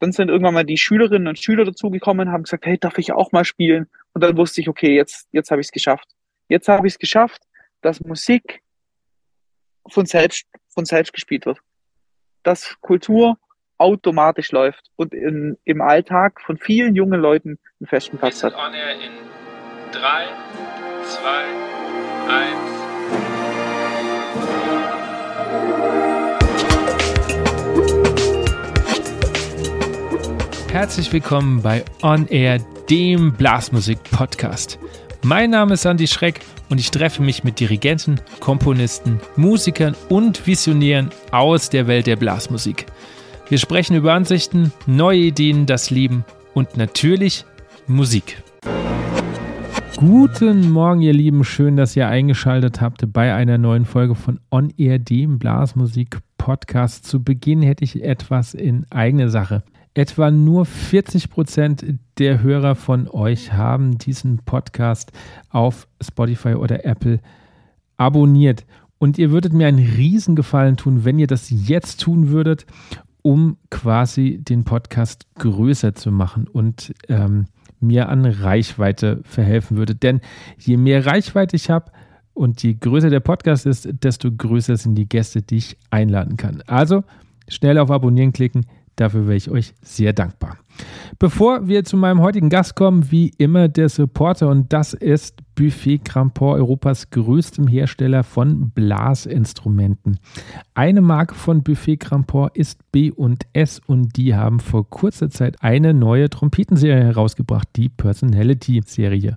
dann sind irgendwann mal die Schülerinnen und Schüler dazugekommen, haben gesagt, hey, darf ich auch mal spielen? Und dann wusste ich, okay, jetzt, jetzt habe ich es geschafft. Jetzt habe ich es geschafft, dass Musik von selbst, von selbst gespielt wird. Dass Kultur automatisch läuft und in, im Alltag von vielen jungen Leuten einen festen Platz hat. In 3, 2, 1. Herzlich willkommen bei On Air, dem Blasmusik-Podcast. Mein Name ist Andy Schreck und ich treffe mich mit Dirigenten, Komponisten, Musikern und Visionären aus der Welt der Blasmusik. Wir sprechen über Ansichten, neue Ideen, das Leben und natürlich Musik. Guten Morgen, ihr Lieben. Schön, dass ihr eingeschaltet habt bei einer neuen Folge von On Air, dem Blasmusik-Podcast. Zu Beginn hätte ich etwas in eigene Sache. Etwa nur 40 Prozent der Hörer von euch haben diesen Podcast auf Spotify oder Apple abonniert. Und ihr würdet mir einen Riesengefallen tun, wenn ihr das jetzt tun würdet, um quasi den Podcast größer zu machen und ähm, mir an Reichweite verhelfen würdet. Denn je mehr Reichweite ich habe, und je größer der Podcast ist, desto größer sind die Gäste, die ich einladen kann. Also schnell auf Abonnieren klicken, Dafür wäre ich euch sehr dankbar. Bevor wir zu meinem heutigen Gast kommen, wie immer der Supporter und das ist Buffet Crampon, Europas größtem Hersteller von Blasinstrumenten. Eine Marke von Buffet Crampon ist B&S und die haben vor kurzer Zeit eine neue Trompetenserie herausgebracht, die Personality-Serie.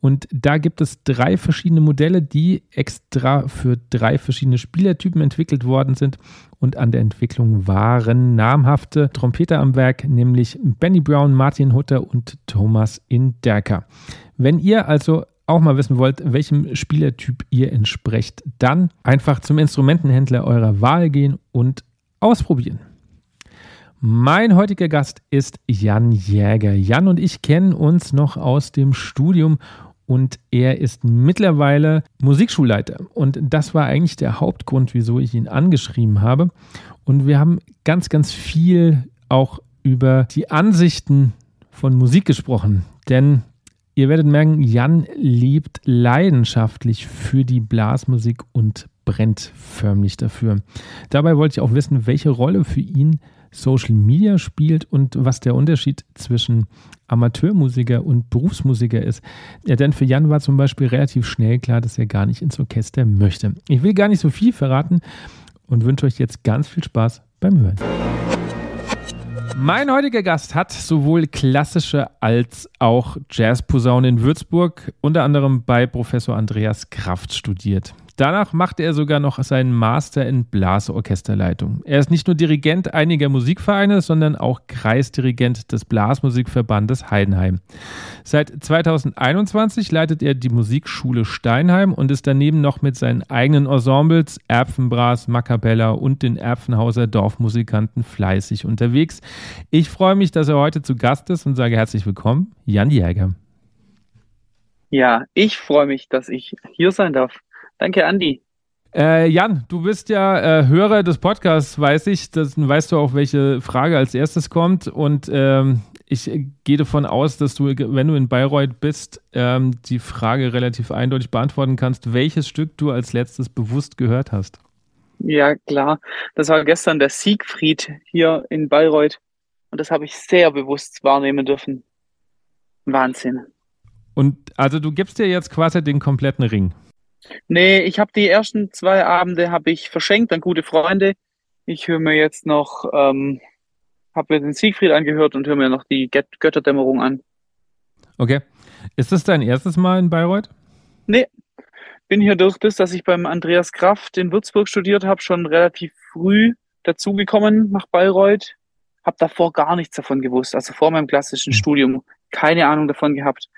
Und da gibt es drei verschiedene Modelle, die extra für drei verschiedene Spielertypen entwickelt worden sind und an der Entwicklung waren namhafte Trompeter am Werk, nämlich Benny Brown, Martin Hutter und Thomas Inderker. Wenn ihr also auch mal wissen wollt, welchem Spielertyp ihr entsprecht, dann einfach zum Instrumentenhändler eurer Wahl gehen und ausprobieren. Mein heutiger Gast ist Jan Jäger. Jan und ich kennen uns noch aus dem Studium und er ist mittlerweile Musikschulleiter. Und das war eigentlich der Hauptgrund, wieso ich ihn angeschrieben habe. Und wir haben ganz, ganz viel auch über die Ansichten von Musik gesprochen. Denn Ihr werdet merken, Jan lebt leidenschaftlich für die Blasmusik und brennt förmlich dafür. Dabei wollte ich auch wissen, welche Rolle für ihn Social Media spielt und was der Unterschied zwischen Amateurmusiker und Berufsmusiker ist. Ja, denn für Jan war zum Beispiel relativ schnell klar, dass er gar nicht ins Orchester möchte. Ich will gar nicht so viel verraten und wünsche euch jetzt ganz viel Spaß beim Hören. Mein heutiger Gast hat sowohl klassische als auch Jazzposaune in Würzburg, unter anderem bei Professor Andreas Kraft studiert. Danach machte er sogar noch seinen Master in Blasorchesterleitung. Er ist nicht nur Dirigent einiger Musikvereine, sondern auch Kreisdirigent des Blasmusikverbandes Heidenheim. Seit 2021 leitet er die Musikschule Steinheim und ist daneben noch mit seinen eigenen Ensembles Erpfenbras, Maccabella und den Erpfenhauser Dorfmusikanten fleißig unterwegs. Ich freue mich, dass er heute zu Gast ist und sage herzlich willkommen, Jan Jäger. Ja, ich freue mich, dass ich hier sein darf. Danke, Andi. Äh, Jan, du bist ja äh, Hörer des Podcasts, weiß ich. Das, dann weißt du auch, welche Frage als erstes kommt. Und ähm, ich gehe davon aus, dass du, wenn du in Bayreuth bist, ähm, die Frage relativ eindeutig beantworten kannst, welches Stück du als letztes bewusst gehört hast. Ja, klar. Das war gestern der Siegfried hier in Bayreuth. Und das habe ich sehr bewusst wahrnehmen dürfen. Wahnsinn. Und also du gibst dir jetzt quasi den kompletten Ring. Nee, ich habe die ersten zwei Abende habe ich verschenkt an gute Freunde. Ich höre mir jetzt noch, ähm, habe mir den Siegfried angehört und höre mir noch die Götterdämmerung an. Okay. Ist das dein erstes Mal in Bayreuth? Nee. Bin hier durch das, dass ich beim Andreas Kraft in Würzburg studiert habe, schon relativ früh dazugekommen nach Bayreuth. Hab davor gar nichts davon gewusst, also vor meinem klassischen mhm. Studium keine Ahnung davon gehabt.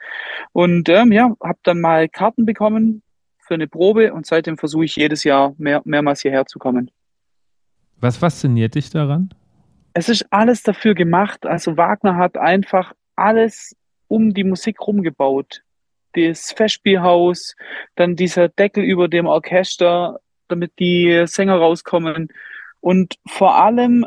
Und ähm, ja, habe dann mal Karten bekommen für eine Probe und seitdem versuche ich jedes Jahr mehr, mehrmals hierher zu kommen. Was fasziniert dich daran? Es ist alles dafür gemacht. Also Wagner hat einfach alles um die Musik rumgebaut. Das Festspielhaus, dann dieser Deckel über dem Orchester, damit die Sänger rauskommen. Und vor allem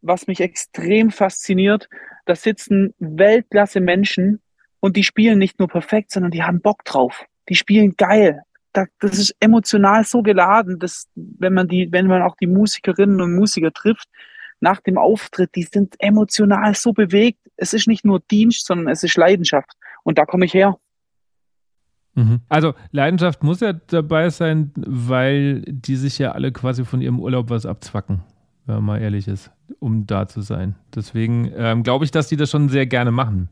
was mich extrem fasziniert, da sitzen Weltklasse Menschen und die spielen nicht nur perfekt, sondern die haben Bock drauf. Die spielen geil. Das ist emotional so geladen, dass wenn man die, wenn man auch die Musikerinnen und Musiker trifft, nach dem Auftritt, die sind emotional so bewegt. Es ist nicht nur Dienst, sondern es ist Leidenschaft. Und da komme ich her. Mhm. Also Leidenschaft muss ja dabei sein, weil die sich ja alle quasi von ihrem Urlaub was abzwacken, wenn man mal ehrlich ist, um da zu sein. Deswegen ähm, glaube ich, dass die das schon sehr gerne machen.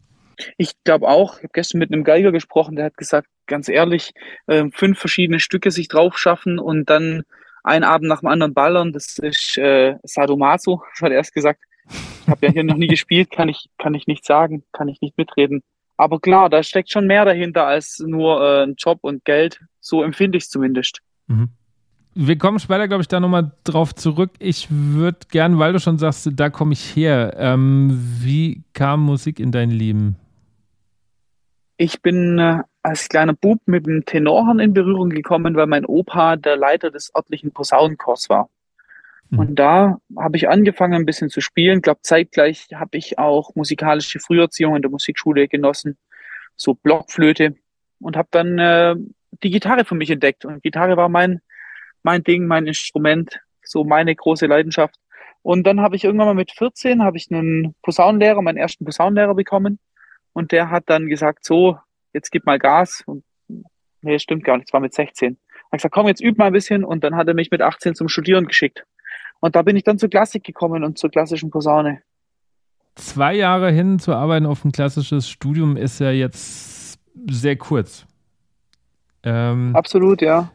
Ich glaube auch, ich habe gestern mit einem Geiger gesprochen, der hat gesagt, ganz ehrlich, äh, fünf verschiedene Stücke sich drauf schaffen und dann einen Abend nach dem anderen ballern, das ist äh, Sadomaso, hat er erst gesagt. Ich habe ja hier noch nie gespielt, kann ich, kann ich nicht sagen, kann ich nicht mitreden. Aber klar, da steckt schon mehr dahinter als nur äh, ein Job und Geld. So empfinde ich es zumindest. Mhm. Wir kommen später, glaube ich, da nochmal drauf zurück. Ich würde gern, weil du schon sagst, da komme ich her. Ähm, wie kam Musik in dein Leben? Ich bin äh, als kleiner Bub mit dem Tenorhorn in Berührung gekommen, weil mein Opa der Leiter des örtlichen Posaunenchors war. Mhm. Und da habe ich angefangen, ein bisschen zu spielen. Ich glaube, zeitgleich habe ich auch musikalische Früherziehung in der Musikschule genossen, so Blockflöte und habe dann äh, die Gitarre für mich entdeckt. Und Gitarre war mein, mein Ding, mein Instrument, so meine große Leidenschaft. Und dann habe ich irgendwann mal mit 14 habe ich einen Posaunenlehrer, meinen ersten Posaunenlehrer bekommen. Und der hat dann gesagt, so, jetzt gib mal Gas. Und nee, stimmt gar nicht, es war mit 16. Er hat gesagt, komm, jetzt üb mal ein bisschen. Und dann hat er mich mit 18 zum Studieren geschickt. Und da bin ich dann zur Klassik gekommen und zur klassischen Posaune. Zwei Jahre hin zu arbeiten auf ein klassisches Studium ist ja jetzt sehr kurz. Ähm, Absolut, ja.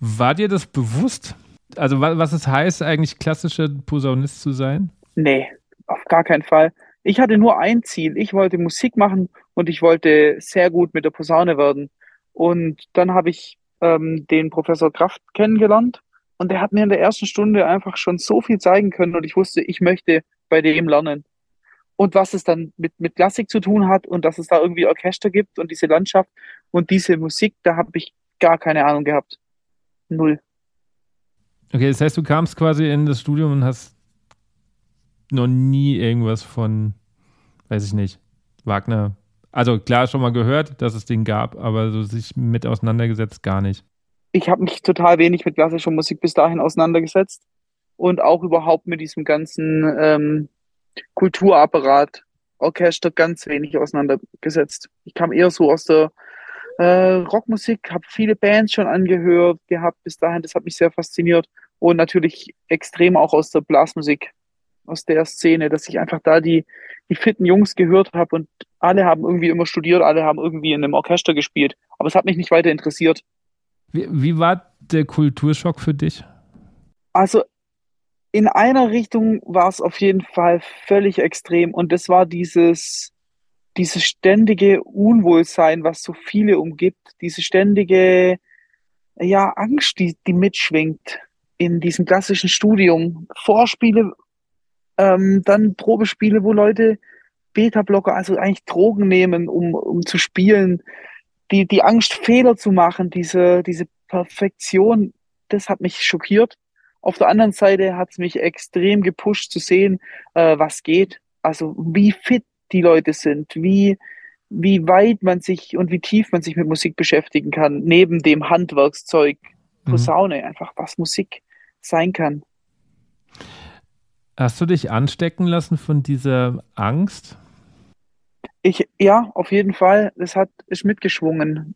War dir das bewusst? Also, was es heißt, eigentlich klassischer Posaunist zu sein? Nee, auf gar keinen Fall. Ich hatte nur ein Ziel. Ich wollte Musik machen und ich wollte sehr gut mit der Posaune werden. Und dann habe ich ähm, den Professor Kraft kennengelernt und der hat mir in der ersten Stunde einfach schon so viel zeigen können und ich wusste, ich möchte bei dem lernen. Und was es dann mit, mit Klassik zu tun hat und dass es da irgendwie Orchester gibt und diese Landschaft und diese Musik, da habe ich gar keine Ahnung gehabt. Null. Okay, das heißt, du kamst quasi in das Studium und hast noch nie irgendwas von, weiß ich nicht, Wagner. Also klar schon mal gehört, dass es den gab, aber so sich mit auseinandergesetzt gar nicht ich habe mich total wenig mit klassischer Musik bis dahin auseinandergesetzt und auch überhaupt mit diesem ganzen ähm, Kulturapparat, Orchester ganz wenig auseinandergesetzt. Ich kam eher so aus der äh, Rockmusik, habe viele Bands schon angehört gehabt bis dahin, das hat mich sehr fasziniert und natürlich extrem auch aus der Blasmusik, aus der Szene, dass ich einfach da die, die fitten Jungs gehört habe und alle haben irgendwie immer studiert, alle haben irgendwie in einem Orchester gespielt, aber es hat mich nicht weiter interessiert. Wie, wie war der Kulturschock für dich? Also in einer Richtung war es auf jeden Fall völlig extrem und das war dieses, dieses ständige Unwohlsein, was so viele umgibt, diese ständige ja, Angst, die, die mitschwingt in diesem klassischen Studium. Vorspiele, ähm, dann Probespiele, wo Leute Beta-Blocker, also eigentlich Drogen nehmen, um, um zu spielen die, die Angst, Fehler zu machen, diese, diese Perfektion, das hat mich schockiert. Auf der anderen Seite hat es mich extrem gepusht zu sehen, äh, was geht. Also wie fit die Leute sind, wie, wie weit man sich und wie tief man sich mit Musik beschäftigen kann, neben dem Handwerkszeug. Posaune, mhm. einfach was Musik sein kann. Hast du dich anstecken lassen von dieser Angst? Ich, ja, auf jeden Fall. Das hat, ist mitgeschwungen.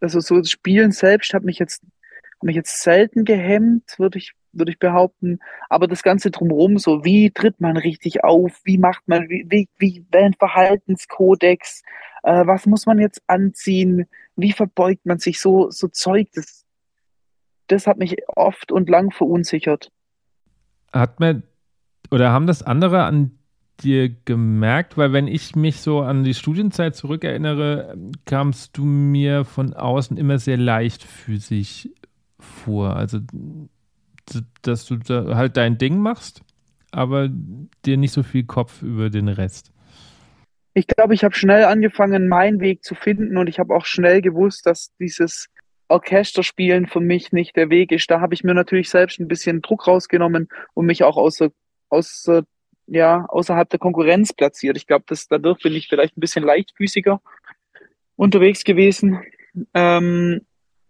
Also so das Spielen selbst hat mich jetzt, hat mich jetzt selten gehemmt, würde ich, würde ich behaupten. Aber das Ganze drumherum, so wie tritt man richtig auf, wie macht man, wie, wie, wie ein Verhaltenskodex, äh, was muss man jetzt anziehen, wie verbeugt man sich, so, so Zeug, das, das hat mich oft und lang verunsichert. Hat man, oder haben das andere an dir gemerkt? Weil wenn ich mich so an die Studienzeit zurückerinnere, kamst du mir von außen immer sehr leichtfüßig vor. Also, dass du da halt dein Ding machst, aber dir nicht so viel Kopf über den Rest. Ich glaube, ich habe schnell angefangen, meinen Weg zu finden und ich habe auch schnell gewusst, dass dieses Orchesterspielen für mich nicht der Weg ist. Da habe ich mir natürlich selbst ein bisschen Druck rausgenommen und mich auch aus der außer, ja, außerhalb der Konkurrenz platziert. Ich glaube, dadurch bin ich vielleicht ein bisschen leichtfüßiger unterwegs gewesen. Ähm,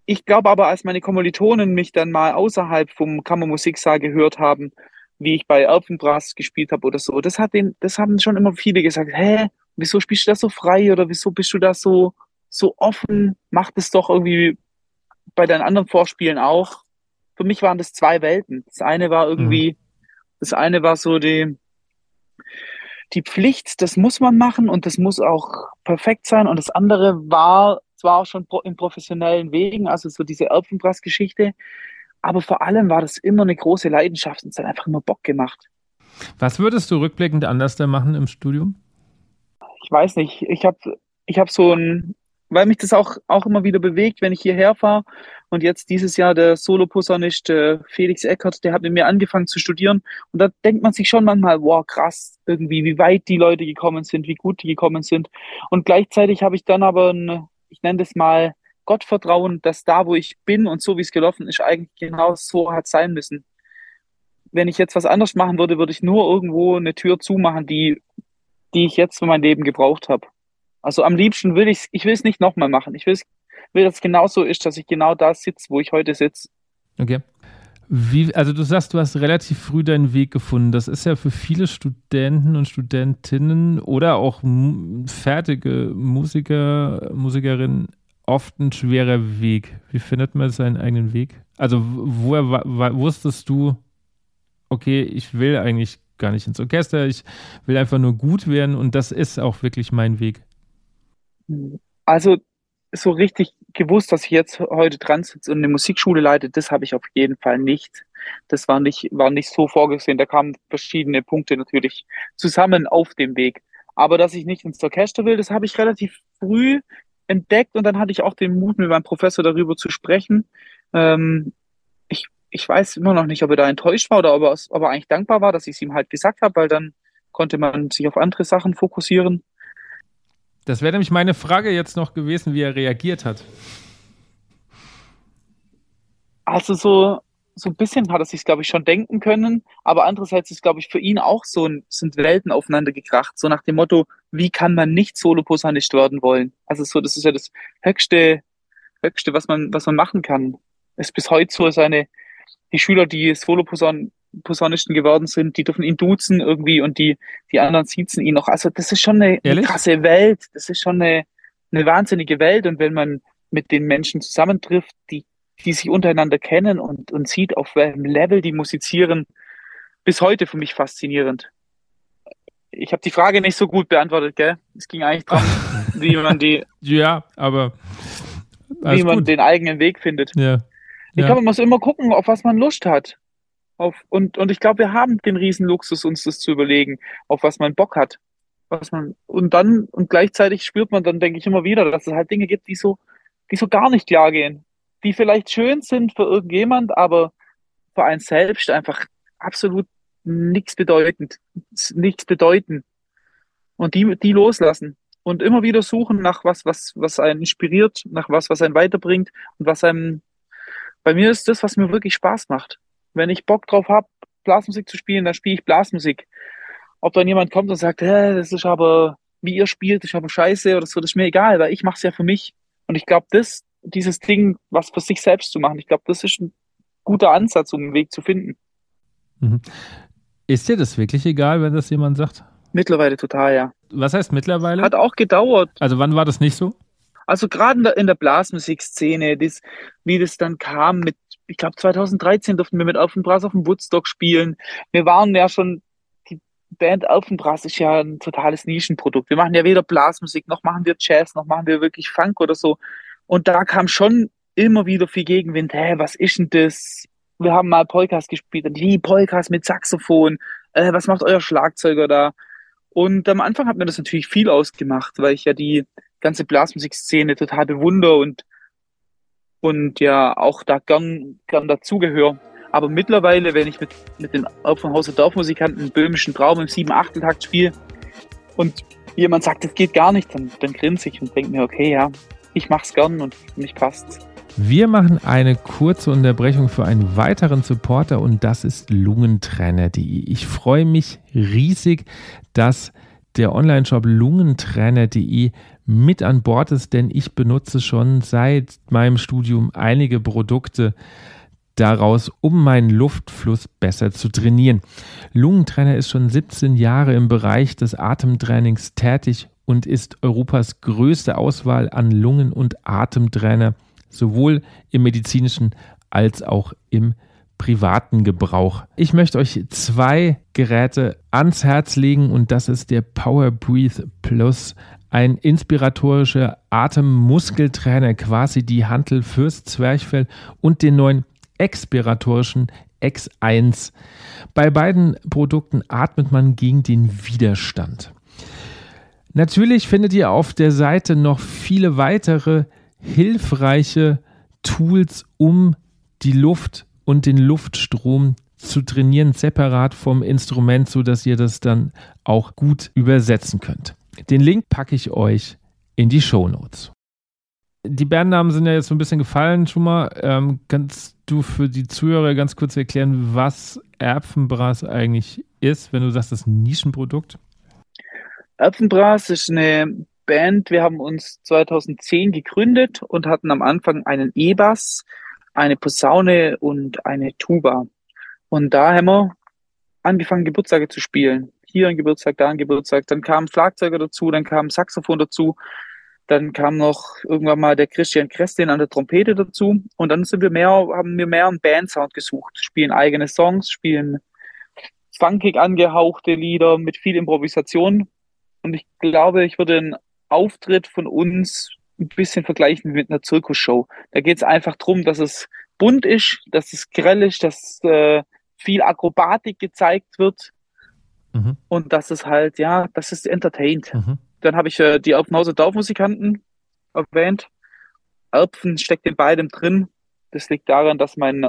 ich glaube aber, als meine Kommilitonen mich dann mal außerhalb vom Kammermusiksaal gehört haben, wie ich bei Elfenbrass gespielt habe oder so, das hat den, das haben schon immer viele gesagt, hä, wieso spielst du das so frei oder wieso bist du da so, so offen? Mach das doch irgendwie bei deinen anderen Vorspielen auch. Für mich waren das zwei Welten. Das eine war irgendwie, mhm. Das eine war so die, die Pflicht, das muss man machen und das muss auch perfekt sein. Und das andere war zwar auch schon in professionellen Wegen, also so diese Elfenbrass-Geschichte, aber vor allem war das immer eine große Leidenschaft und es hat einfach immer Bock gemacht. Was würdest du rückblickend anders da machen im Studium? Ich weiß nicht. Ich habe ich hab so ein, weil mich das auch, auch immer wieder bewegt, wenn ich hierher fahre. Und jetzt dieses Jahr der Soloposaunist äh, Felix Eckert, der hat mit mir angefangen zu studieren. Und da denkt man sich schon manchmal, wow, krass, irgendwie, wie weit die Leute gekommen sind, wie gut die gekommen sind. Und gleichzeitig habe ich dann aber ein, ich nenne das mal Gottvertrauen, dass da, wo ich bin und so wie es gelaufen ist, eigentlich genau so hat sein müssen. Wenn ich jetzt was anderes machen würde, würde ich nur irgendwo eine Tür zumachen, die, die ich jetzt für mein Leben gebraucht habe. Also am liebsten will ich ich will es nicht nochmal machen. Ich will, will, dass es genauso ist, dass ich genau da sitze, wo ich heute sitze. Okay. Wie, also du sagst, du hast relativ früh deinen Weg gefunden. Das ist ja für viele Studenten und Studentinnen oder auch fertige Musiker, Musikerinnen oft ein schwerer Weg. Wie findet man seinen eigenen Weg? Also woher wusstest du, okay, ich will eigentlich gar nicht ins Orchester, ich will einfach nur gut werden und das ist auch wirklich mein Weg. Also so richtig gewusst, dass ich jetzt heute dran sitze und eine Musikschule leite, das habe ich auf jeden Fall nicht. Das war nicht, war nicht so vorgesehen. Da kamen verschiedene Punkte natürlich zusammen auf dem Weg. Aber dass ich nicht ins Orchester will, das habe ich relativ früh entdeckt und dann hatte ich auch den Mut, mit meinem Professor darüber zu sprechen. Ähm, ich, ich weiß immer noch nicht, ob er da enttäuscht war oder ob er, ob er eigentlich dankbar war, dass ich es ihm halt gesagt habe, weil dann konnte man sich auf andere Sachen fokussieren. Das wäre nämlich meine Frage jetzt noch gewesen, wie er reagiert hat. Also so, so ein bisschen hat er sich, glaube ich, schon denken können, aber andererseits ist, glaube ich, für ihn auch so ein, sind Welten aufeinander gekracht, so nach dem Motto, wie kann man nicht Soloposaunist werden wollen? Also so, das ist ja das höchste, höchste, was man, was man machen kann. Es ist bis heute so, seine, die Schüler, die Soloposaunisten geworden sind, die dürfen ihn duzen irgendwie und die, die anderen siezen ihn noch. Also das ist schon eine, eine krasse Welt. Das ist schon eine, eine wahnsinnige Welt. Und wenn man mit den Menschen zusammentrifft, die die sich untereinander kennen und, und sieht, auf welchem Level die musizieren, bis heute für mich faszinierend. Ich habe die Frage nicht so gut beantwortet, gell? Es ging eigentlich darum, wie man die. Ja, aber. Wie man gut. den eigenen Weg findet. Ja. Ich ja. glaube, man muss immer gucken, auf was man Lust hat. Auf, und, und ich glaube, wir haben den riesen Luxus, uns das zu überlegen, auf was man Bock hat. Was man, und dann, und gleichzeitig spürt man dann, denke ich, immer wieder, dass es halt Dinge gibt, die so, die so gar nicht klar gehen die vielleicht schön sind für irgendjemand, aber für einen selbst einfach absolut nichts bedeutend, nichts bedeuten. Und die, die loslassen und immer wieder suchen nach was, was, was einen inspiriert, nach was, was einen weiterbringt und was einem, bei mir ist das, was mir wirklich Spaß macht. Wenn ich Bock drauf habe, Blasmusik zu spielen, dann spiele ich Blasmusik. Ob dann jemand kommt und sagt, hä, das ist aber, wie ihr spielt, ist aber scheiße oder so, das ist mir egal, weil ich mache es ja für mich. Und ich glaube, das, dieses Ding, was für sich selbst zu machen. Ich glaube, das ist ein guter Ansatz, um einen Weg zu finden. Mhm. Ist dir das wirklich egal, wenn das jemand sagt? Mittlerweile total, ja. Was heißt mittlerweile? Hat auch gedauert. Also wann war das nicht so? Also gerade in der, in der Blasmusikszene, das, wie das dann kam mit, ich glaube 2013 durften wir mit Alphenbrass auf dem Woodstock spielen. Wir waren ja schon, die Band Alphenbrass ist ja ein totales Nischenprodukt. Wir machen ja weder Blasmusik, noch machen wir Jazz, noch machen wir wirklich Funk oder so. Und da kam schon immer wieder viel Gegenwind. Hä, was ist denn das? Wir haben mal Polkas gespielt. Und wie Polkas mit Saxophon? Äh, was macht euer Schlagzeuger da? Und am Anfang hat mir das natürlich viel ausgemacht, weil ich ja die ganze Blasmusikszene total bewundere und, und ja auch da gern, gern dazugehöre. Aber mittlerweile, wenn ich mit, mit den Opfernhauser Dorfmusikanten böhmischen Traum im 7-8-Takt spiele und jemand sagt, das geht gar nicht, dann, dann grinse ich und denke mir, okay, ja, ich mach's gern und mich passt. Wir machen eine kurze Unterbrechung für einen weiteren Supporter und das ist lungentrainer.de. Ich freue mich riesig, dass der Online-Shop lungentrainer.de mit an Bord ist, denn ich benutze schon seit meinem Studium einige Produkte daraus, um meinen Luftfluss besser zu trainieren. Lungentrainer ist schon 17 Jahre im Bereich des Atemtrainings tätig und ist Europas größte Auswahl an Lungen- und Atemtrainer, sowohl im medizinischen als auch im privaten Gebrauch. Ich möchte euch zwei Geräte ans Herz legen und das ist der Power Breathe Plus, ein inspiratorischer Atemmuskeltrainer, quasi die Hantel fürs Zwerchfell und den neuen expiratorischen X1. Bei beiden Produkten atmet man gegen den Widerstand. Natürlich findet ihr auf der Seite noch viele weitere hilfreiche Tools, um die Luft und den Luftstrom zu trainieren, separat vom Instrument, sodass ihr das dann auch gut übersetzen könnt. Den Link packe ich euch in die Show Notes. Die Bandnamen sind ja jetzt so ein bisschen gefallen, schon mal. Ähm, kannst du für die Zuhörer ganz kurz erklären, was Erbsenbras eigentlich ist, wenn du sagst, das ist ein Nischenprodukt? Erbsenbras ist eine Band. Wir haben uns 2010 gegründet und hatten am Anfang einen E-Bass, eine Posaune und eine Tuba. Und da haben wir angefangen, Geburtstage zu spielen. Hier ein Geburtstag, da ein Geburtstag. Dann kam Schlagzeuger dazu, dann kam Saxophon dazu. Dann kam noch irgendwann mal der Christian Krestin an der Trompete dazu. Und dann sind wir mehr, haben wir mehr einen Bandsound gesucht, spielen eigene Songs, spielen funkig angehauchte Lieder mit viel Improvisation. Und ich glaube, ich würde einen Auftritt von uns ein bisschen vergleichen mit einer Zirkusshow. Da geht es einfach darum, dass es bunt ist, dass es grell ist, dass äh, viel Akrobatik gezeigt wird mhm. und dass es halt, ja, das ist entertained. Mhm. Dann habe ich äh, die Alpenhauser Dorfmusikanten erwähnt. Alpfen steckt in beidem drin. Das liegt daran, dass mein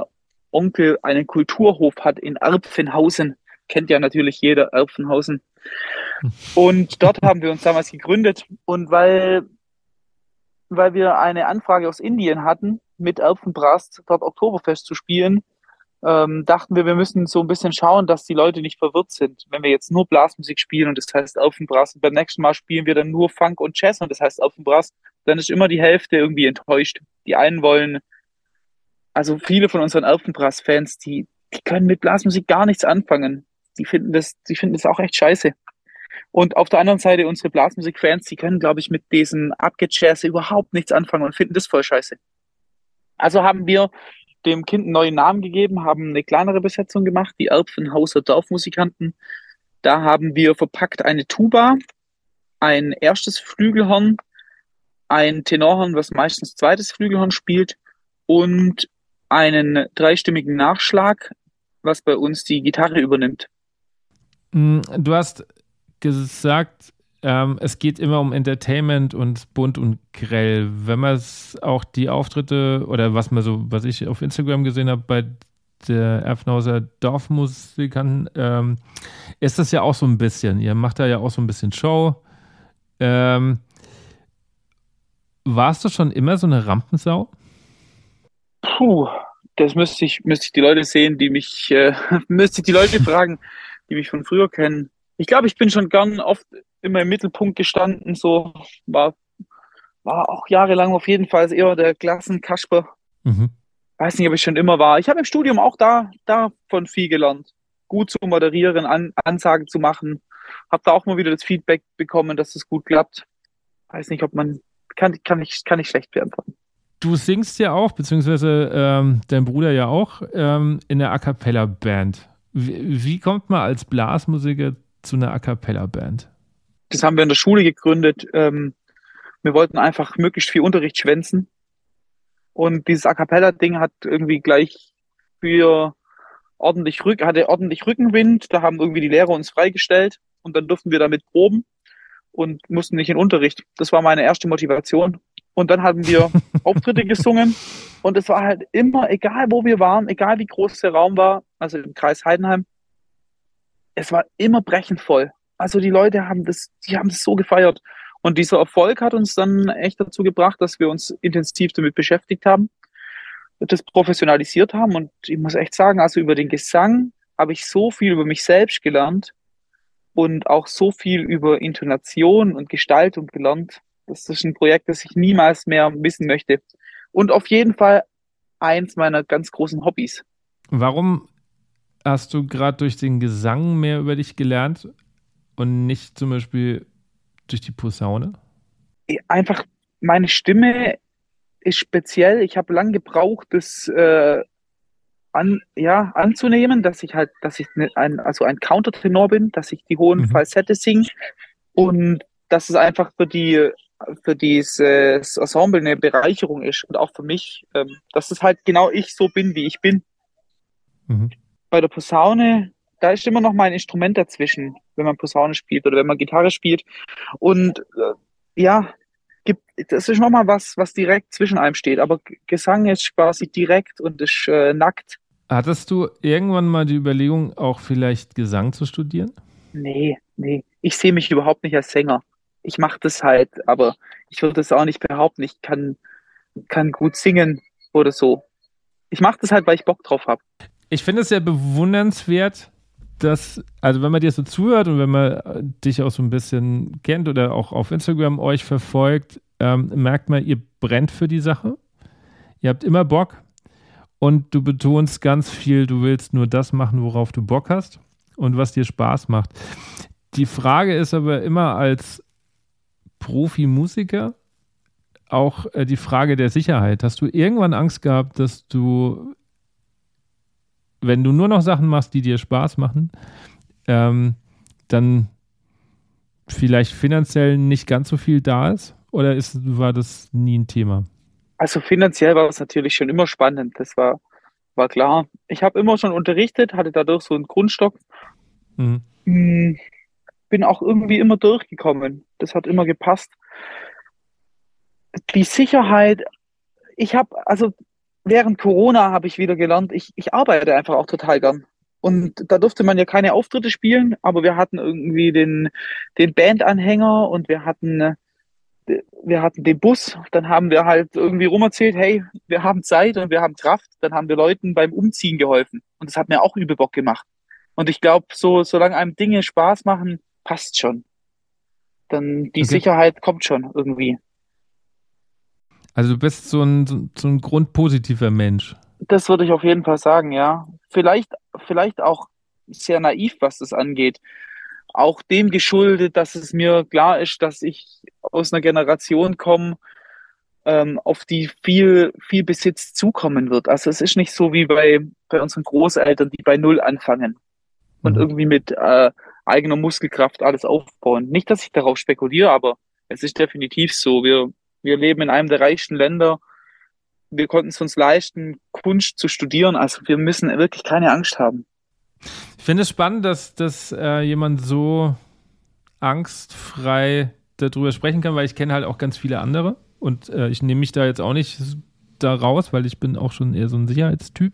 Onkel einen Kulturhof hat in Erpfenhausen. Kennt ja natürlich jeder Erpfenhausen. Und dort haben wir uns damals gegründet. Und weil, weil wir eine Anfrage aus Indien hatten, mit Elfenbrast dort Oktoberfest zu spielen, ähm, dachten wir, wir müssen so ein bisschen schauen, dass die Leute nicht verwirrt sind. Wenn wir jetzt nur Blasmusik spielen und das heißt Elfenbrast und beim nächsten Mal spielen wir dann nur Funk und Jazz und das heißt Elfenbrast, dann ist immer die Hälfte irgendwie enttäuscht. Die einen wollen, also viele von unseren Elfenbrast-Fans, die, die können mit Blasmusik gar nichts anfangen. Die finden das, die finden das auch echt scheiße. Und auf der anderen Seite unsere Blasmusik-Fans, die können, glaube ich, mit diesem Abgejazze überhaupt nichts anfangen und finden das voll scheiße. Also haben wir dem Kind einen neuen Namen gegeben, haben eine kleinere Besetzung gemacht, die Erpfenhauser Dorfmusikanten. Da haben wir verpackt eine Tuba, ein erstes Flügelhorn, ein Tenorhorn, was meistens zweites Flügelhorn spielt und einen dreistimmigen Nachschlag, was bei uns die Gitarre übernimmt. Mm, du hast gesagt, ähm, es geht immer um Entertainment und bunt und grell. Wenn man es auch die Auftritte oder was man so, was ich auf Instagram gesehen habe bei der Erfnhauser Dorfmusikern, ähm, ist das ja auch so ein bisschen. Ihr macht da ja auch so ein bisschen Show. Ähm, warst du schon immer so eine Rampensau? Puh, das müsste ich, müsste ich die Leute sehen, die mich, äh, müsste ich die Leute fragen, die mich von früher kennen. Ich glaube, ich bin schon gern oft immer im Mittelpunkt gestanden, so war, war auch jahrelang auf jeden Fall eher der Klassenkasper. Mhm. Weiß nicht, ob ich schon immer war. Ich habe im Studium auch da davon viel gelernt. Gut zu moderieren, An Ansagen zu machen. Habe da auch mal wieder das Feedback bekommen, dass es gut klappt. Weiß nicht, ob man, kann, kann, ich, kann ich schlecht beantworten. Du singst ja auch, beziehungsweise ähm, dein Bruder ja auch, ähm, in der A Cappella-Band. Wie, wie kommt man als Blasmusiker zu einer A Cappella-Band? Das haben wir in der Schule gegründet. Ähm, wir wollten einfach möglichst viel Unterricht schwänzen. Und dieses A Cappella-Ding hat irgendwie gleich für ordentlich Rück, hatte ordentlich Rückenwind. Da haben irgendwie die Lehrer uns freigestellt und dann durften wir damit proben und mussten nicht in Unterricht. Das war meine erste Motivation. Und dann haben wir Auftritte gesungen und es war halt immer, egal wo wir waren, egal wie groß der Raum war, also im Kreis Heidenheim, es war immer brechend voll. Also die Leute haben das, die haben das so gefeiert. Und dieser Erfolg hat uns dann echt dazu gebracht, dass wir uns intensiv damit beschäftigt haben. das professionalisiert haben. Und ich muss echt sagen, also über den Gesang habe ich so viel über mich selbst gelernt und auch so viel über Intonation und Gestaltung gelernt. Das ist ein Projekt, das ich niemals mehr missen möchte. Und auf jeden Fall eins meiner ganz großen Hobbys. Warum hast du gerade durch den Gesang mehr über dich gelernt und nicht zum Beispiel durch die Posaune? Einfach meine Stimme ist speziell. Ich habe lange gebraucht, das äh, an, ja, anzunehmen, dass ich halt, dass ich ne, ein, also ein Countertenor bin, dass ich die hohen mhm. Falsette singe und dass es einfach für die für dieses Ensemble eine Bereicherung ist und auch für mich, ähm, dass es halt genau ich so bin, wie ich bin. Mhm. Bei der Posaune, da ist immer noch mal ein Instrument dazwischen, wenn man Posaune spielt oder wenn man Gitarre spielt. Und äh, ja, gibt, das ist nochmal was, was direkt zwischen einem steht. Aber Gesang ist quasi direkt und ist äh, nackt. Hattest du irgendwann mal die Überlegung, auch vielleicht Gesang zu studieren? Nee, nee. Ich sehe mich überhaupt nicht als Sänger. Ich mache das halt, aber ich würde das auch nicht behaupten. Ich kann, kann gut singen oder so. Ich mache das halt, weil ich Bock drauf habe. Ich finde es sehr bewundernswert, dass, also wenn man dir so zuhört und wenn man dich auch so ein bisschen kennt oder auch auf Instagram euch verfolgt, ähm, merkt man, ihr brennt für die Sache. Ihr habt immer Bock und du betonst ganz viel, du willst nur das machen, worauf du Bock hast und was dir Spaß macht. Die Frage ist aber immer als Profimusiker auch äh, die Frage der Sicherheit. Hast du irgendwann Angst gehabt, dass du wenn du nur noch Sachen machst, die dir Spaß machen, ähm, dann vielleicht finanziell nicht ganz so viel da ist? Oder ist, war das nie ein Thema? Also finanziell war es natürlich schon immer spannend, das war, war klar. Ich habe immer schon unterrichtet, hatte dadurch so einen Grundstock. Mhm. Hm, bin auch irgendwie immer durchgekommen. Das hat immer gepasst. Die Sicherheit, ich habe, also während Corona habe ich wieder gelernt, ich, ich arbeite einfach auch total gern. Und da durfte man ja keine Auftritte spielen, aber wir hatten irgendwie den, den Bandanhänger und wir hatten, wir hatten den Bus. Dann haben wir halt irgendwie rumerzählt, hey, wir haben Zeit und wir haben Kraft. Dann haben wir Leuten beim Umziehen geholfen. Und das hat mir auch übel Bock gemacht. Und ich glaube, so, solange einem Dinge Spaß machen, passt schon. Dann die okay. Sicherheit kommt schon irgendwie. Also du bist so ein, so ein grundpositiver Mensch. Das würde ich auf jeden Fall sagen, ja. Vielleicht, vielleicht auch sehr naiv, was das angeht. Auch dem geschuldet, dass es mir klar ist, dass ich aus einer Generation komme, ähm, auf die viel, viel Besitz zukommen wird. Also es ist nicht so wie bei, bei unseren Großeltern, die bei Null anfangen und mhm. irgendwie mit äh, eigener Muskelkraft alles aufbauen. Nicht, dass ich darauf spekuliere, aber es ist definitiv so. Wir, wir leben in einem der reichsten Länder. Wir konnten es uns leisten, Kunst zu studieren. Also wir müssen wirklich keine Angst haben. Ich finde es spannend, dass, dass äh, jemand so angstfrei darüber sprechen kann, weil ich kenne halt auch ganz viele andere. Und äh, ich nehme mich da jetzt auch nicht da raus, weil ich bin auch schon eher so ein Sicherheitstyp.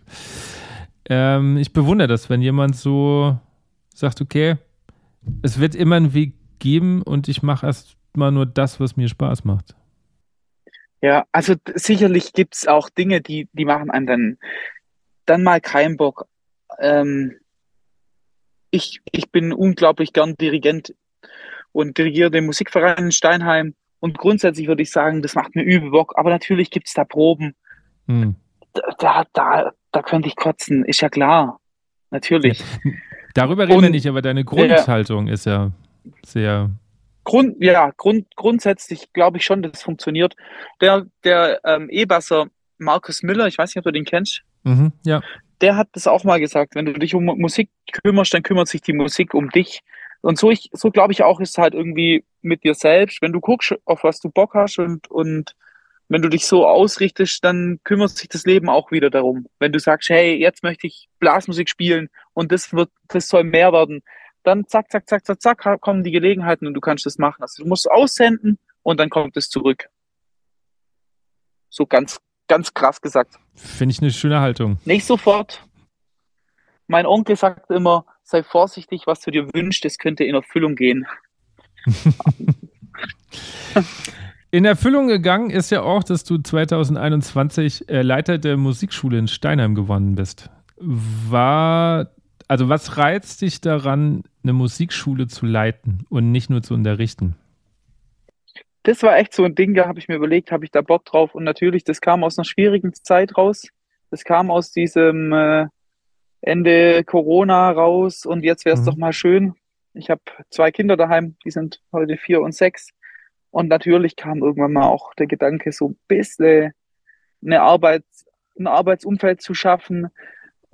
Ähm, ich bewundere das, wenn jemand so sagt, okay, es wird immer einen Weg geben und ich mache erst mal nur das, was mir Spaß macht. Ja, also sicherlich gibt's auch Dinge, die, die machen einem dann, dann mal keinen Bock. Ähm, ich, ich bin unglaublich gern Dirigent und dirigiere den Musikverein in Steinheim. Und grundsätzlich würde ich sagen, das macht mir übel Bock. Aber natürlich gibt's da Proben. Hm. Da, da, da könnte ich kotzen, ist ja klar. Natürlich. Darüber reden und, wir nicht, aber deine Grundhaltung ja, ist ja sehr Grund, ja, Grund, grundsätzlich glaube ich schon, dass es funktioniert. Der, der ähm, E-Basser Markus Müller, ich weiß nicht, ob du den kennst. Mhm, ja. Der hat das auch mal gesagt, wenn du dich um Musik kümmerst, dann kümmert sich die Musik um dich. Und so, ich, so glaube ich auch, ist es halt irgendwie mit dir selbst. Wenn du guckst, auf was du Bock hast und, und wenn du dich so ausrichtest, dann kümmert sich das Leben auch wieder darum. Wenn du sagst, hey, jetzt möchte ich Blasmusik spielen und das wird, das soll mehr werden, dann zack, zack, zack, zack, zack, kommen die Gelegenheiten und du kannst das machen. Also du musst aussenden und dann kommt es zurück. So ganz, ganz krass gesagt. Finde ich eine schöne Haltung. Nicht sofort. Mein Onkel sagt immer, sei vorsichtig, was du dir wünschst, es könnte in Erfüllung gehen. In Erfüllung gegangen ist ja auch, dass du 2021 äh, Leiter der Musikschule in Steinheim gewonnen bist. War, also was reizt dich daran, eine Musikschule zu leiten und nicht nur zu unterrichten? Das war echt so ein Ding, da habe ich mir überlegt, habe ich da Bock drauf? Und natürlich, das kam aus einer schwierigen Zeit raus. Das kam aus diesem äh, Ende Corona raus und jetzt wäre es mhm. doch mal schön. Ich habe zwei Kinder daheim, die sind heute vier und sechs. Und natürlich kam irgendwann mal auch der Gedanke, so ein bisschen eine Arbeits-, ein Arbeitsumfeld zu schaffen,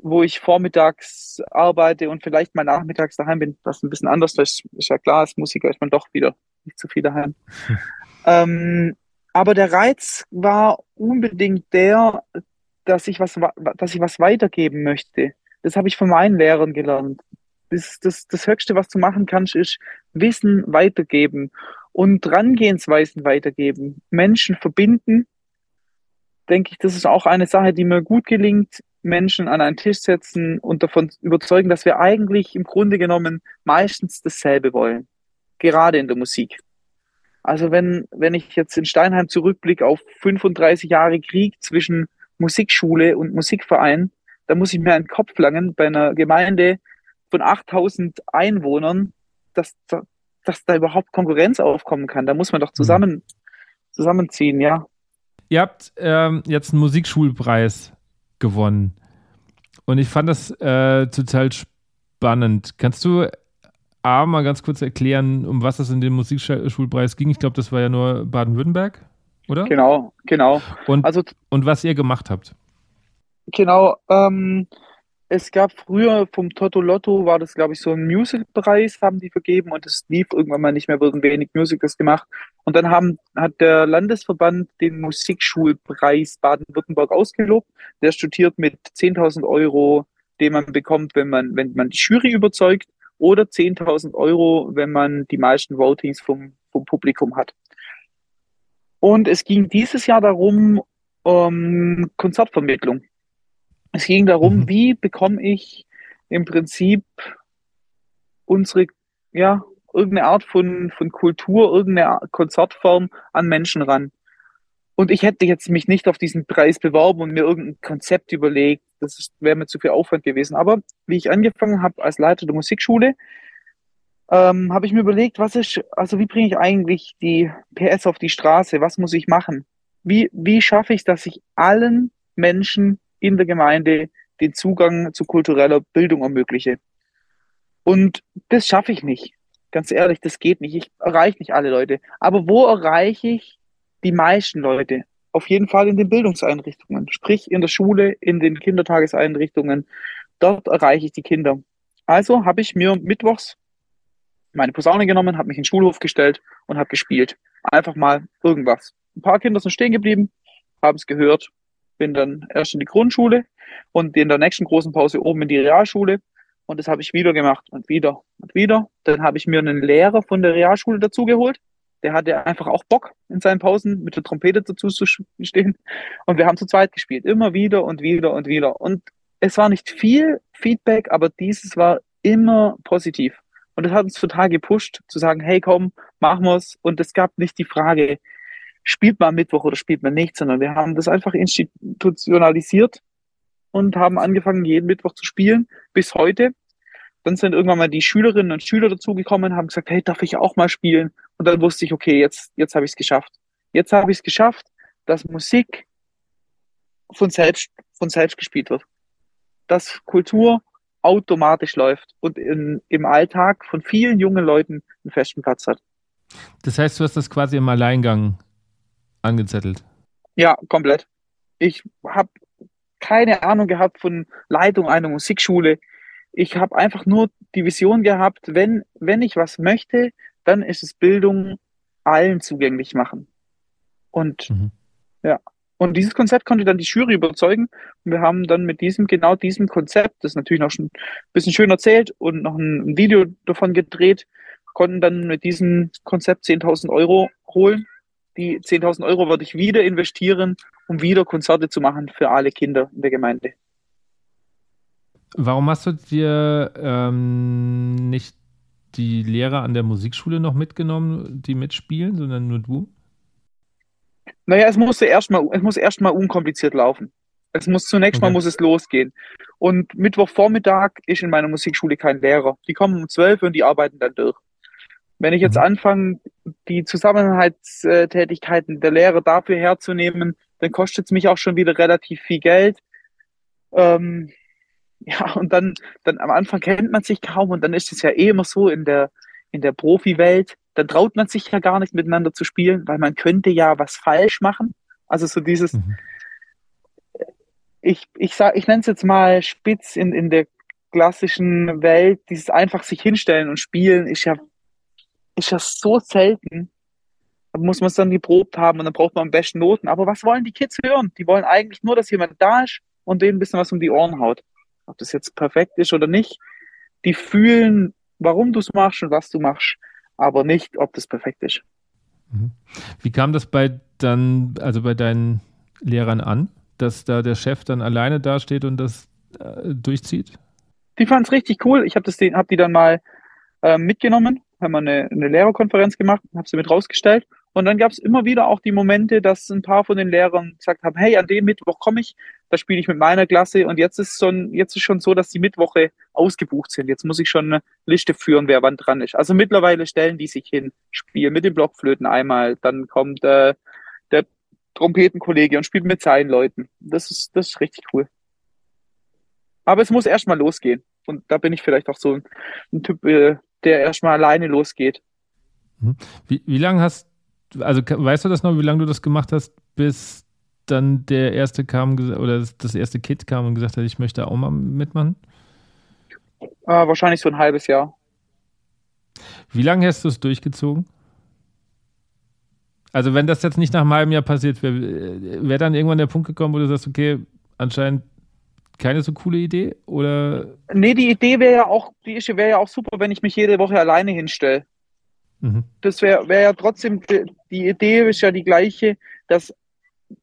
wo ich vormittags arbeite und vielleicht mal nachmittags daheim bin, was ein bisschen anders ist. Ist ja klar, als Musiker ist man doch wieder nicht zu viel daheim. Hm. Ähm, aber der Reiz war unbedingt der, dass ich was, dass ich was weitergeben möchte. Das habe ich von meinen Lehrern gelernt. Das, das, das Höchste, was du machen kannst, ist Wissen weitergeben und Herangehensweisen weitergeben, Menschen verbinden, denke ich, das ist auch eine Sache, die mir gut gelingt, Menschen an einen Tisch setzen und davon überzeugen, dass wir eigentlich im Grunde genommen meistens dasselbe wollen, gerade in der Musik. Also wenn, wenn ich jetzt in Steinheim zurückblicke auf 35 Jahre Krieg zwischen Musikschule und Musikverein, da muss ich mir einen Kopf langen bei einer Gemeinde von 8000 Einwohnern, dass, dass da überhaupt Konkurrenz aufkommen kann. Da muss man doch zusammen, mhm. zusammenziehen, ja. Ihr habt ähm, jetzt einen Musikschulpreis gewonnen. Und ich fand das äh, total spannend. Kannst du A, mal ganz kurz erklären, um was es in dem Musikschulpreis ging? Ich glaube, das war ja nur Baden-Württemberg, oder? Genau, genau. Und, also, und was ihr gemacht habt. Genau, ähm, es gab früher vom Toto Lotto, war das, glaube ich, so ein Musicalpreis, haben die vergeben und es lief irgendwann mal nicht mehr, wurden wenig Musicals gemacht. Und dann haben, hat der Landesverband den Musikschulpreis Baden-Württemberg ausgelobt. Der studiert mit 10.000 Euro, den man bekommt, wenn man, wenn man die Jury überzeugt, oder 10.000 Euro, wenn man die meisten Votings vom, vom Publikum hat. Und es ging dieses Jahr darum, um ähm, Konzertvermittlung. Es ging darum, mhm. wie bekomme ich im Prinzip unsere, ja, irgendeine Art von, von Kultur, irgendeine Konzertform an Menschen ran. Und ich hätte jetzt mich nicht auf diesen Preis beworben und mir irgendein Konzept überlegt. Das wäre mir zu viel Aufwand gewesen. Aber wie ich angefangen habe als Leiter der Musikschule, ähm, habe ich mir überlegt, was ist, also wie bringe ich eigentlich die PS auf die Straße? Was muss ich machen? Wie, wie schaffe ich, dass ich allen Menschen in der Gemeinde den Zugang zu kultureller Bildung ermögliche. Und das schaffe ich nicht. Ganz ehrlich, das geht nicht. Ich erreiche nicht alle Leute. Aber wo erreiche ich die meisten Leute? Auf jeden Fall in den Bildungseinrichtungen, sprich in der Schule, in den Kindertageseinrichtungen. Dort erreiche ich die Kinder. Also habe ich mir mittwochs meine Posaune genommen, habe mich in den Schulhof gestellt und habe gespielt. Einfach mal irgendwas. Ein paar Kinder sind stehen geblieben, haben es gehört bin dann erst in die Grundschule und in der nächsten großen Pause oben in die Realschule. Und das habe ich wieder gemacht und wieder und wieder. Dann habe ich mir einen Lehrer von der Realschule dazugeholt. Der hatte einfach auch Bock, in seinen Pausen mit der Trompete dazu zu stehen. Und wir haben zu zweit gespielt. Immer wieder und wieder und wieder. Und es war nicht viel Feedback, aber dieses war immer positiv. Und das hat uns total gepusht, zu sagen, hey komm, machen wir's. Und es gab nicht die Frage, spielt man Mittwoch oder spielt man nicht, sondern wir haben das einfach institutionalisiert und haben angefangen, jeden Mittwoch zu spielen, bis heute. Dann sind irgendwann mal die Schülerinnen und Schüler dazugekommen, haben gesagt, hey, darf ich auch mal spielen? Und dann wusste ich, okay, jetzt, jetzt habe ich es geschafft. Jetzt habe ich es geschafft, dass Musik von selbst, von selbst gespielt wird. Dass Kultur automatisch läuft und in, im Alltag von vielen jungen Leuten einen festen Platz hat. Das heißt, du hast das quasi im Alleingang angezettelt? Ja, komplett. Ich habe keine Ahnung gehabt von Leitung einer Musikschule. Ich habe einfach nur die Vision gehabt, wenn, wenn ich was möchte, dann ist es Bildung allen zugänglich machen. Und mhm. ja, und dieses Konzept konnte dann die Jury überzeugen. Und wir haben dann mit diesem, genau diesem Konzept, das natürlich noch schon ein bisschen schön erzählt und noch ein, ein Video davon gedreht, konnten dann mit diesem Konzept 10.000 Euro holen die 10.000 Euro würde ich wieder investieren, um wieder Konzerte zu machen für alle Kinder in der Gemeinde. Warum hast du dir ähm, nicht die Lehrer an der Musikschule noch mitgenommen, die mitspielen, sondern nur du? Naja, es musste erstmal, es muss erstmal unkompliziert laufen. Es muss zunächst okay. mal muss es losgehen. Und Mittwochvormittag ist in meiner Musikschule kein Lehrer. Die kommen um zwölf und die arbeiten dann durch. Wenn ich jetzt mhm. anfange, die Zusammenhaltstätigkeiten der Lehrer dafür herzunehmen, dann kostet es mich auch schon wieder relativ viel Geld. Ähm, ja, und dann, dann am Anfang kennt man sich kaum und dann ist es ja eh immer so in der, in der Profi-Welt, dann traut man sich ja gar nicht miteinander zu spielen, weil man könnte ja was falsch machen. Also so dieses, mhm. ich, ich sag, ich nenne es jetzt mal spitz in, in der klassischen Welt, dieses einfach sich hinstellen und spielen ist ja, ist ja so selten. Da muss man es dann geprobt haben und dann braucht man am besten Noten. Aber was wollen die Kids hören? Die wollen eigentlich nur, dass jemand da ist und denen ein bisschen was um die Ohren haut. Ob das jetzt perfekt ist oder nicht. Die fühlen, warum du es machst und was du machst aber nicht, ob das perfekt ist. Mhm. Wie kam das bei dann, also bei deinen Lehrern an, dass da der Chef dann alleine dasteht und das äh, durchzieht? Die fanden es richtig cool. Ich habe hab die dann mal äh, mitgenommen, haben wir eine, eine Lehrerkonferenz gemacht, habe sie mit rausgestellt und dann gab es immer wieder auch die Momente, dass ein paar von den Lehrern gesagt haben, hey, an dem Mittwoch komme ich, da spiele ich mit meiner Klasse und jetzt ist, so ein, jetzt ist schon so, dass die Mittwoche ausgebucht sind. Jetzt muss ich schon eine Liste führen, wer wann dran ist. Also mittlerweile stellen die sich hin, spielen mit den Blockflöten einmal, dann kommt äh, der Trompetenkollege und spielt mit seinen Leuten. Das ist, das ist richtig cool. Aber es muss erstmal losgehen. Und da bin ich vielleicht auch so ein, ein Typ, äh, der erstmal alleine losgeht. Mhm. Wie, wie lange hast also weißt du das noch, wie lange du das gemacht hast, bis dann der erste kam oder das erste Kid kam und gesagt hat, ich möchte auch mal mitmachen? Äh, wahrscheinlich so ein halbes Jahr. Wie lange hast du es durchgezogen? Also wenn das jetzt nicht nach einem halben Jahr passiert wäre, wäre dann irgendwann der Punkt gekommen, wo du sagst, okay, anscheinend keine so coole Idee? Oder? Nee, die Idee wäre ja auch, die wäre ja auch super, wenn ich mich jede Woche alleine hinstelle. Mhm. Das wäre wär ja trotzdem, die Idee ist ja die gleiche, dass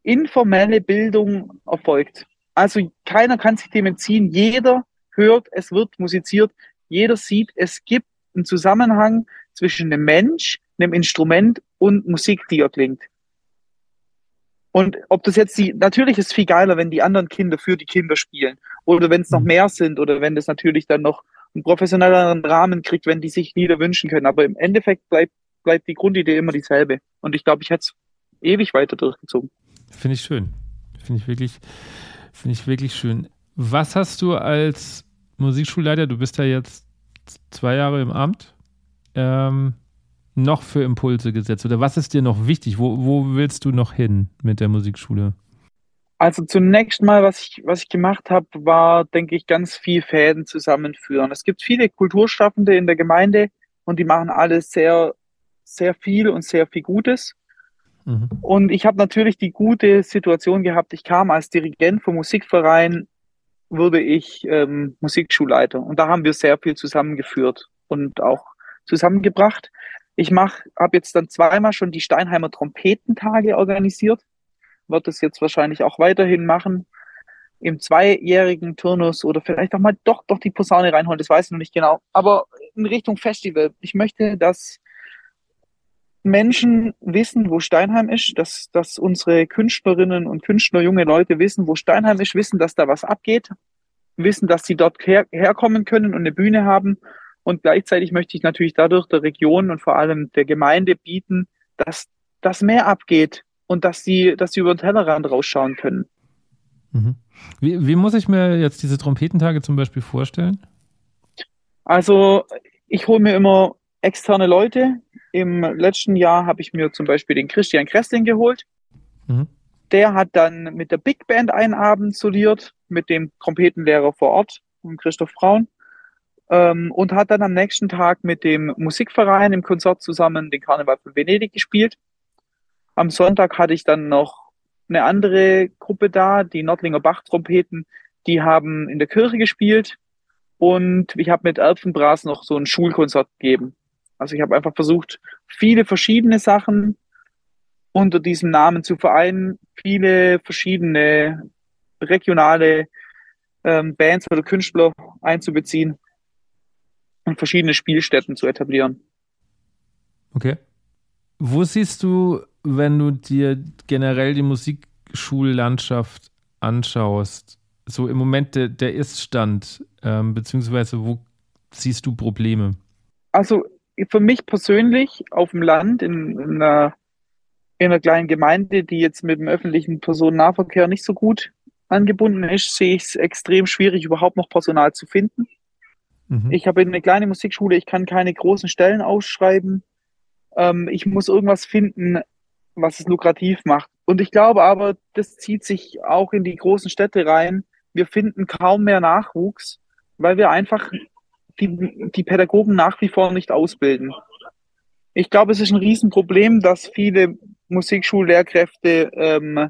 informelle Bildung erfolgt. Also keiner kann sich dem entziehen. Jeder hört, es wird musiziert. Jeder sieht, es gibt einen Zusammenhang zwischen einem Mensch, einem Instrument und Musik, die er klingt. Und ob das jetzt die, natürlich ist es viel geiler, wenn die anderen Kinder für die Kinder spielen. Oder wenn es noch mhm. mehr sind oder wenn das natürlich dann noch einen professionelleren Rahmen kriegt, wenn die sich Lieder wünschen können. Aber im Endeffekt bleibt, bleibt die Grundidee immer dieselbe. Und ich glaube, ich hätte es ewig weiter durchgezogen. Finde ich schön. Finde ich wirklich, finde ich wirklich schön. Was hast du als Musikschulleiter, du bist ja jetzt zwei Jahre im Amt, ähm, noch für Impulse gesetzt? Oder was ist dir noch wichtig? Wo, wo willst du noch hin mit der Musikschule? Also zunächst mal, was ich, was ich gemacht habe, war, denke ich, ganz viel Fäden zusammenführen. Es gibt viele Kulturschaffende in der Gemeinde und die machen alles sehr, sehr viel und sehr viel Gutes. Mhm. Und ich habe natürlich die gute Situation gehabt, ich kam als Dirigent vom Musikverein, wurde ich ähm, Musikschulleiter. Und da haben wir sehr viel zusammengeführt und auch zusammengebracht. Ich habe jetzt dann zweimal schon die Steinheimer Trompetentage organisiert wird es jetzt wahrscheinlich auch weiterhin machen. Im zweijährigen Turnus oder vielleicht auch mal doch, doch die Posaune reinholen, das weiß ich noch nicht genau. Aber in Richtung Festival. Ich möchte, dass Menschen wissen, wo Steinheim ist, dass, dass unsere Künstlerinnen und Künstler, junge Leute wissen, wo Steinheim ist, wissen, dass da was abgeht, wissen, dass sie dort her herkommen können und eine Bühne haben. Und gleichzeitig möchte ich natürlich dadurch der Region und vor allem der Gemeinde bieten, dass das mehr abgeht, und dass sie, dass sie über den Tellerrand rausschauen können. Mhm. Wie, wie muss ich mir jetzt diese Trompetentage zum Beispiel vorstellen? Also ich hole mir immer externe Leute. Im letzten Jahr habe ich mir zum Beispiel den Christian Kressling geholt. Mhm. Der hat dann mit der Big Band einen Abend soliert, mit dem Trompetenlehrer vor Ort, Christoph Braun. Ähm, und hat dann am nächsten Tag mit dem Musikverein im Konzert zusammen den Karneval von Venedig gespielt. Am Sonntag hatte ich dann noch eine andere Gruppe da, die Nordlinger Bach-Trompeten. Die haben in der Kirche gespielt und ich habe mit Elfenbras noch so ein Schulkonzert gegeben. Also ich habe einfach versucht, viele verschiedene Sachen unter diesem Namen zu vereinen, viele verschiedene regionale ähm, Bands oder Künstler einzubeziehen und verschiedene Spielstätten zu etablieren. Okay. Wo siehst du wenn du dir generell die Musikschullandschaft anschaust, so im Moment der, der Iststand, ähm, beziehungsweise wo siehst du Probleme? Also für mich persönlich auf dem Land in, in, einer, in einer kleinen Gemeinde, die jetzt mit dem öffentlichen Personennahverkehr nicht so gut angebunden ist, sehe ich es extrem schwierig, überhaupt noch Personal zu finden. Mhm. Ich habe eine kleine Musikschule, ich kann keine großen Stellen ausschreiben. Ähm, ich muss irgendwas finden, was es lukrativ macht. Und ich glaube aber, das zieht sich auch in die großen Städte rein. Wir finden kaum mehr Nachwuchs, weil wir einfach die, die Pädagogen nach wie vor nicht ausbilden. Ich glaube, es ist ein Riesenproblem, dass viele Musikschullehrkräfte ähm,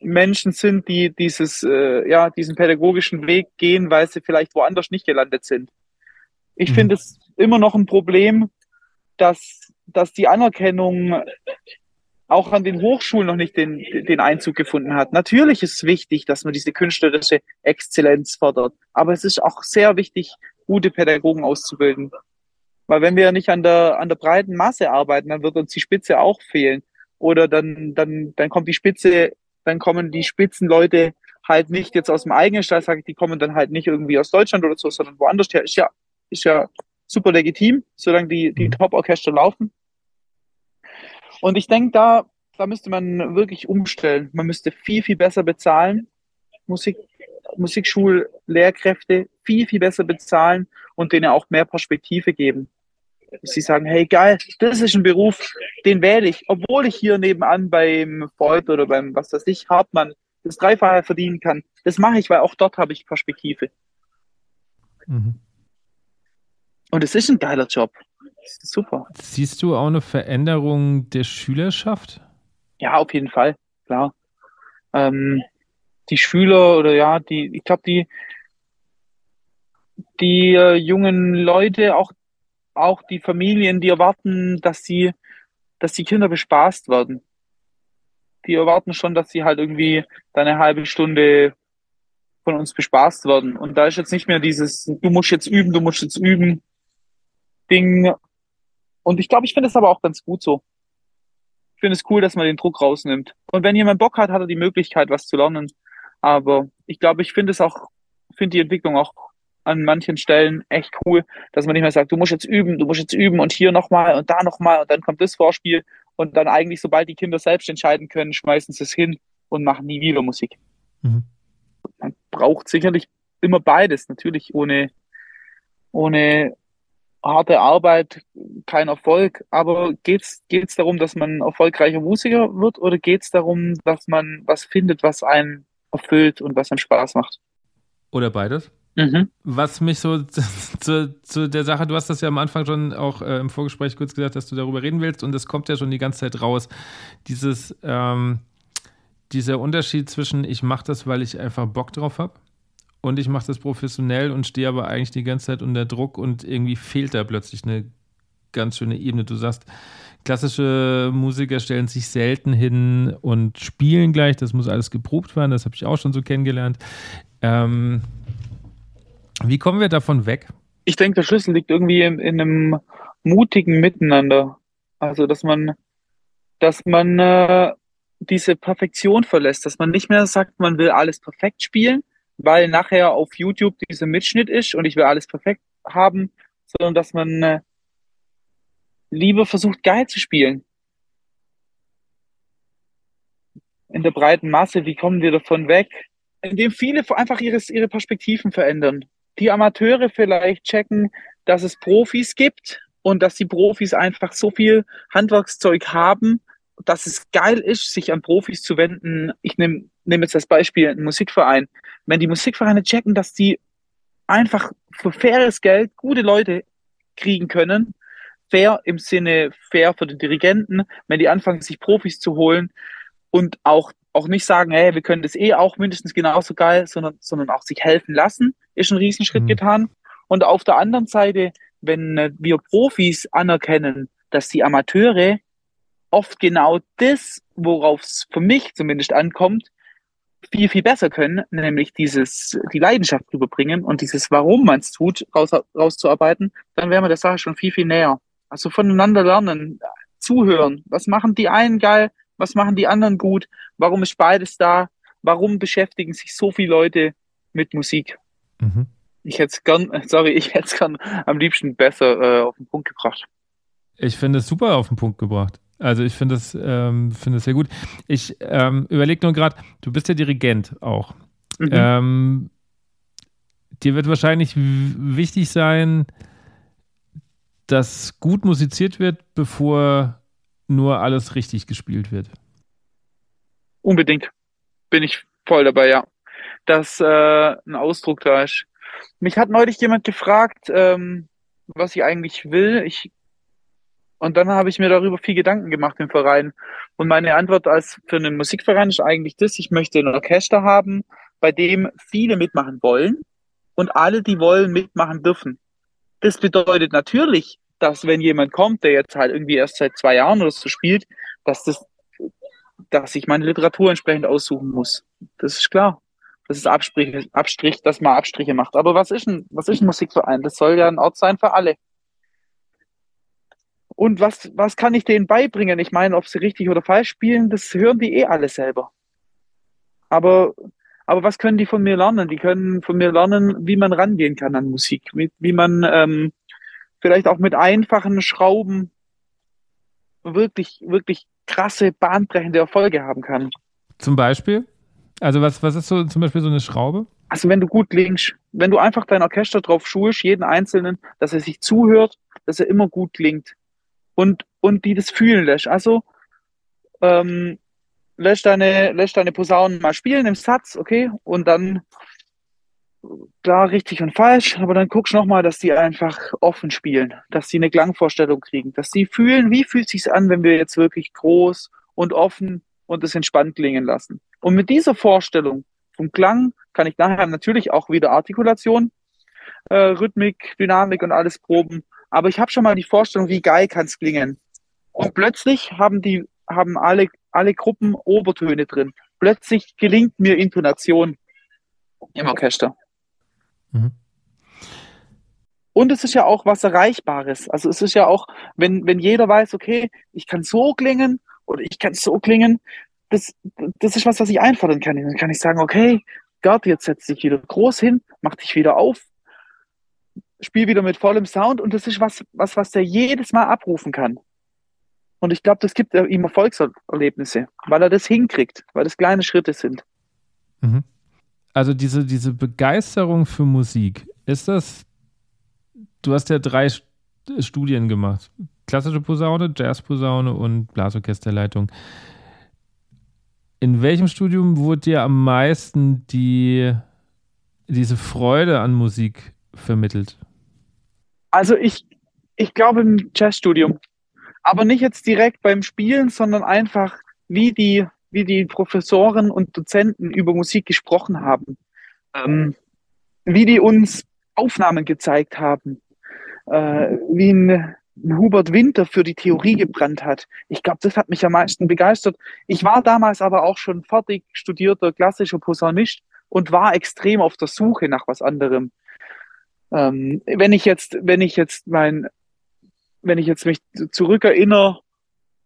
Menschen sind, die dieses, äh, ja, diesen pädagogischen Weg gehen, weil sie vielleicht woanders nicht gelandet sind. Ich mhm. finde es immer noch ein Problem, dass, dass die Anerkennung auch an den Hochschulen noch nicht den, den Einzug gefunden hat. Natürlich ist es wichtig, dass man diese künstlerische Exzellenz fördert, aber es ist auch sehr wichtig, gute Pädagogen auszubilden. Weil wenn wir nicht an der, an der breiten Masse arbeiten, dann wird uns die Spitze auch fehlen. Oder dann, dann, dann kommt die Spitze, dann kommen die Spitzenleute halt nicht jetzt aus dem eigenen Stall, sage ich, die kommen dann halt nicht irgendwie aus Deutschland oder so, sondern woanders her. Ist ja, ist ja super legitim, solange die, die mhm. Top-Orchester laufen. Und ich denke, da, da müsste man wirklich umstellen. Man müsste viel, viel besser bezahlen. Musik, Musikschullehrkräfte viel, viel besser bezahlen und denen auch mehr Perspektive geben. Sie sagen, hey geil, das ist ein Beruf, den wähle ich, obwohl ich hier nebenan beim Freud oder beim, was weiß ich, Hartmann das Dreifache verdienen kann. Das mache ich, weil auch dort habe ich Perspektive. Mhm. Und es ist ein geiler Job. Super. Siehst du auch eine Veränderung der Schülerschaft? Ja, auf jeden Fall, klar. Ähm, die Schüler oder ja, die, ich glaube, die, die äh, jungen Leute, auch, auch die Familien, die erwarten, dass sie, dass die Kinder bespaßt werden. Die erwarten schon, dass sie halt irgendwie eine halbe Stunde von uns bespaßt werden. Und da ist jetzt nicht mehr dieses, du musst jetzt üben, du musst jetzt üben, Ding. Und ich glaube, ich finde es aber auch ganz gut so. Ich finde es cool, dass man den Druck rausnimmt. Und wenn jemand Bock hat, hat er die Möglichkeit, was zu lernen. Aber ich glaube, ich finde es auch, finde die Entwicklung auch an manchen Stellen echt cool, dass man nicht mehr sagt, du musst jetzt üben, du musst jetzt üben und hier nochmal und da nochmal und dann kommt das Vorspiel und dann eigentlich, sobald die Kinder selbst entscheiden können, schmeißen sie es hin und machen nie wieder Musik. Mhm. Man braucht sicherlich immer beides, natürlich ohne, ohne harte Arbeit kein Erfolg, aber geht's geht's darum, dass man erfolgreicher Musiker wird oder geht's darum, dass man was findet, was einen erfüllt und was einem Spaß macht? Oder beides? Mhm. Was mich so zu, zu, der Sache, du hast das ja am Anfang schon auch äh, im Vorgespräch kurz gesagt, dass du darüber reden willst und das kommt ja schon die ganze Zeit raus. Dieses, ähm, dieser Unterschied zwischen ich mache das, weil ich einfach Bock drauf habe und ich mache das professionell und stehe aber eigentlich die ganze Zeit unter Druck und irgendwie fehlt da plötzlich eine ganz schöne Ebene. Du sagst, klassische Musiker stellen sich selten hin und spielen gleich, das muss alles geprobt werden, das habe ich auch schon so kennengelernt. Ähm, wie kommen wir davon weg? Ich denke, der Schlüssel liegt irgendwie in, in einem mutigen Miteinander. Also, dass man, dass man äh, diese Perfektion verlässt, dass man nicht mehr sagt, man will alles perfekt spielen, weil nachher auf YouTube dieser Mitschnitt ist und ich will alles perfekt haben, sondern dass man äh, lieber versucht, geil zu spielen. In der breiten Masse, wie kommen wir davon weg? Indem viele einfach ihres, ihre Perspektiven verändern. Die Amateure vielleicht checken, dass es Profis gibt und dass die Profis einfach so viel Handwerkszeug haben, dass es geil ist, sich an Profis zu wenden. Ich nehme nehm jetzt das Beispiel, ein Musikverein wenn die Musikvereine checken, dass die einfach für faires Geld gute Leute kriegen können, fair im Sinne fair für den Dirigenten, wenn die anfangen, sich Profis zu holen und auch, auch nicht sagen, hey, wir können das eh auch mindestens genauso geil, sondern, sondern auch sich helfen lassen, ist ein Riesenschritt mhm. getan. Und auf der anderen Seite, wenn äh, wir Profis anerkennen, dass die Amateure oft genau das, worauf es für mich zumindest ankommt, viel, viel besser können, nämlich dieses, die Leidenschaft rüberbringen und dieses, warum man es tut, raus, rauszuarbeiten, dann wären wir der Sache schon viel, viel näher. Also voneinander lernen, zuhören. Was machen die einen geil? Was machen die anderen gut? Warum ist beides da? Warum beschäftigen sich so viele Leute mit Musik? Mhm. Ich hätte es gern, sorry, ich hätte es gern am liebsten besser äh, auf den Punkt gebracht. Ich finde es super auf den Punkt gebracht. Also ich finde es ähm, find sehr gut. Ich ähm, überlege nur gerade, du bist ja Dirigent auch. Mhm. Ähm, dir wird wahrscheinlich wichtig sein, dass gut musiziert wird, bevor nur alles richtig gespielt wird. Unbedingt. Bin ich voll dabei, ja. Dass äh, ein Ausdruck da ist. Mich hat neulich jemand gefragt, ähm, was ich eigentlich will. Ich und dann habe ich mir darüber viel Gedanken gemacht im Verein. Und meine Antwort als für einen Musikverein ist eigentlich das, ich möchte ein Orchester haben, bei dem viele mitmachen wollen und alle, die wollen, mitmachen dürfen. Das bedeutet natürlich, dass wenn jemand kommt, der jetzt halt irgendwie erst seit zwei Jahren oder so spielt, dass das, dass ich meine Literatur entsprechend aussuchen muss. Das ist klar. Das ist Abstrich, Abstrich, dass man Abstriche macht. Aber was ist ein, was ist ein Musikverein? Das soll ja ein Ort sein für alle. Und was, was kann ich denen beibringen? Ich meine, ob sie richtig oder falsch spielen, das hören die eh alle selber. Aber, aber was können die von mir lernen? Die können von mir lernen, wie man rangehen kann an Musik, wie, wie man ähm, vielleicht auch mit einfachen Schrauben wirklich, wirklich krasse, bahnbrechende Erfolge haben kann. Zum Beispiel? Also was, was ist so zum Beispiel so eine Schraube? Also wenn du gut klingst, wenn du einfach dein Orchester drauf schulst, jeden Einzelnen, dass er sich zuhört, dass er immer gut klingt und, und die das fühlen lässt. Also ähm, lässt deine, lässt deine Posaunen mal spielen im Satz, okay, und dann klar richtig und falsch, aber dann guckst du nochmal, dass die einfach offen spielen, dass sie eine Klangvorstellung kriegen, dass sie fühlen, wie fühlt sich's an, wenn wir jetzt wirklich groß und offen und es entspannt klingen lassen. Und mit dieser Vorstellung vom Klang kann ich nachher natürlich auch wieder Artikulation, äh, Rhythmik, Dynamik und alles proben. Aber ich habe schon mal die Vorstellung, wie geil kann's klingen. Und plötzlich haben die, haben alle, alle Gruppen Obertöne drin. Plötzlich gelingt mir Intonation im Orchester. Mhm. Und es ist ja auch was Erreichbares. Also es ist ja auch, wenn, wenn jeder weiß, okay, ich kann so klingen oder ich kann so klingen, das, das ist was, was ich einfordern kann. Dann kann ich sagen, okay, Gott, jetzt setz dich wieder groß hin, mach dich wieder auf, spiel wieder mit vollem Sound und das ist was, was, was der jedes Mal abrufen kann. Und ich glaube, das gibt ihm Erfolgserlebnisse, weil er das hinkriegt, weil das kleine Schritte sind. Mhm also diese, diese Begeisterung für Musik, ist das, du hast ja drei Studien gemacht. Klassische Posaune, Jazzposaune und Blasorchesterleitung. In welchem Studium wurde dir am meisten die, diese Freude an Musik vermittelt? Also ich, ich glaube im Jazzstudium. Aber nicht jetzt direkt beim Spielen, sondern einfach, wie die wie die Professoren und Dozenten über Musik gesprochen haben, ähm, wie die uns Aufnahmen gezeigt haben, äh, wie ein, Hubert Winter für die Theorie gebrannt hat. Ich glaube, das hat mich am meisten begeistert. Ich war damals aber auch schon fertig studierter klassischer Posaunist und war extrem auf der Suche nach was anderem. Ähm, wenn ich jetzt, wenn ich jetzt mein, wenn ich jetzt mich zurückerinnere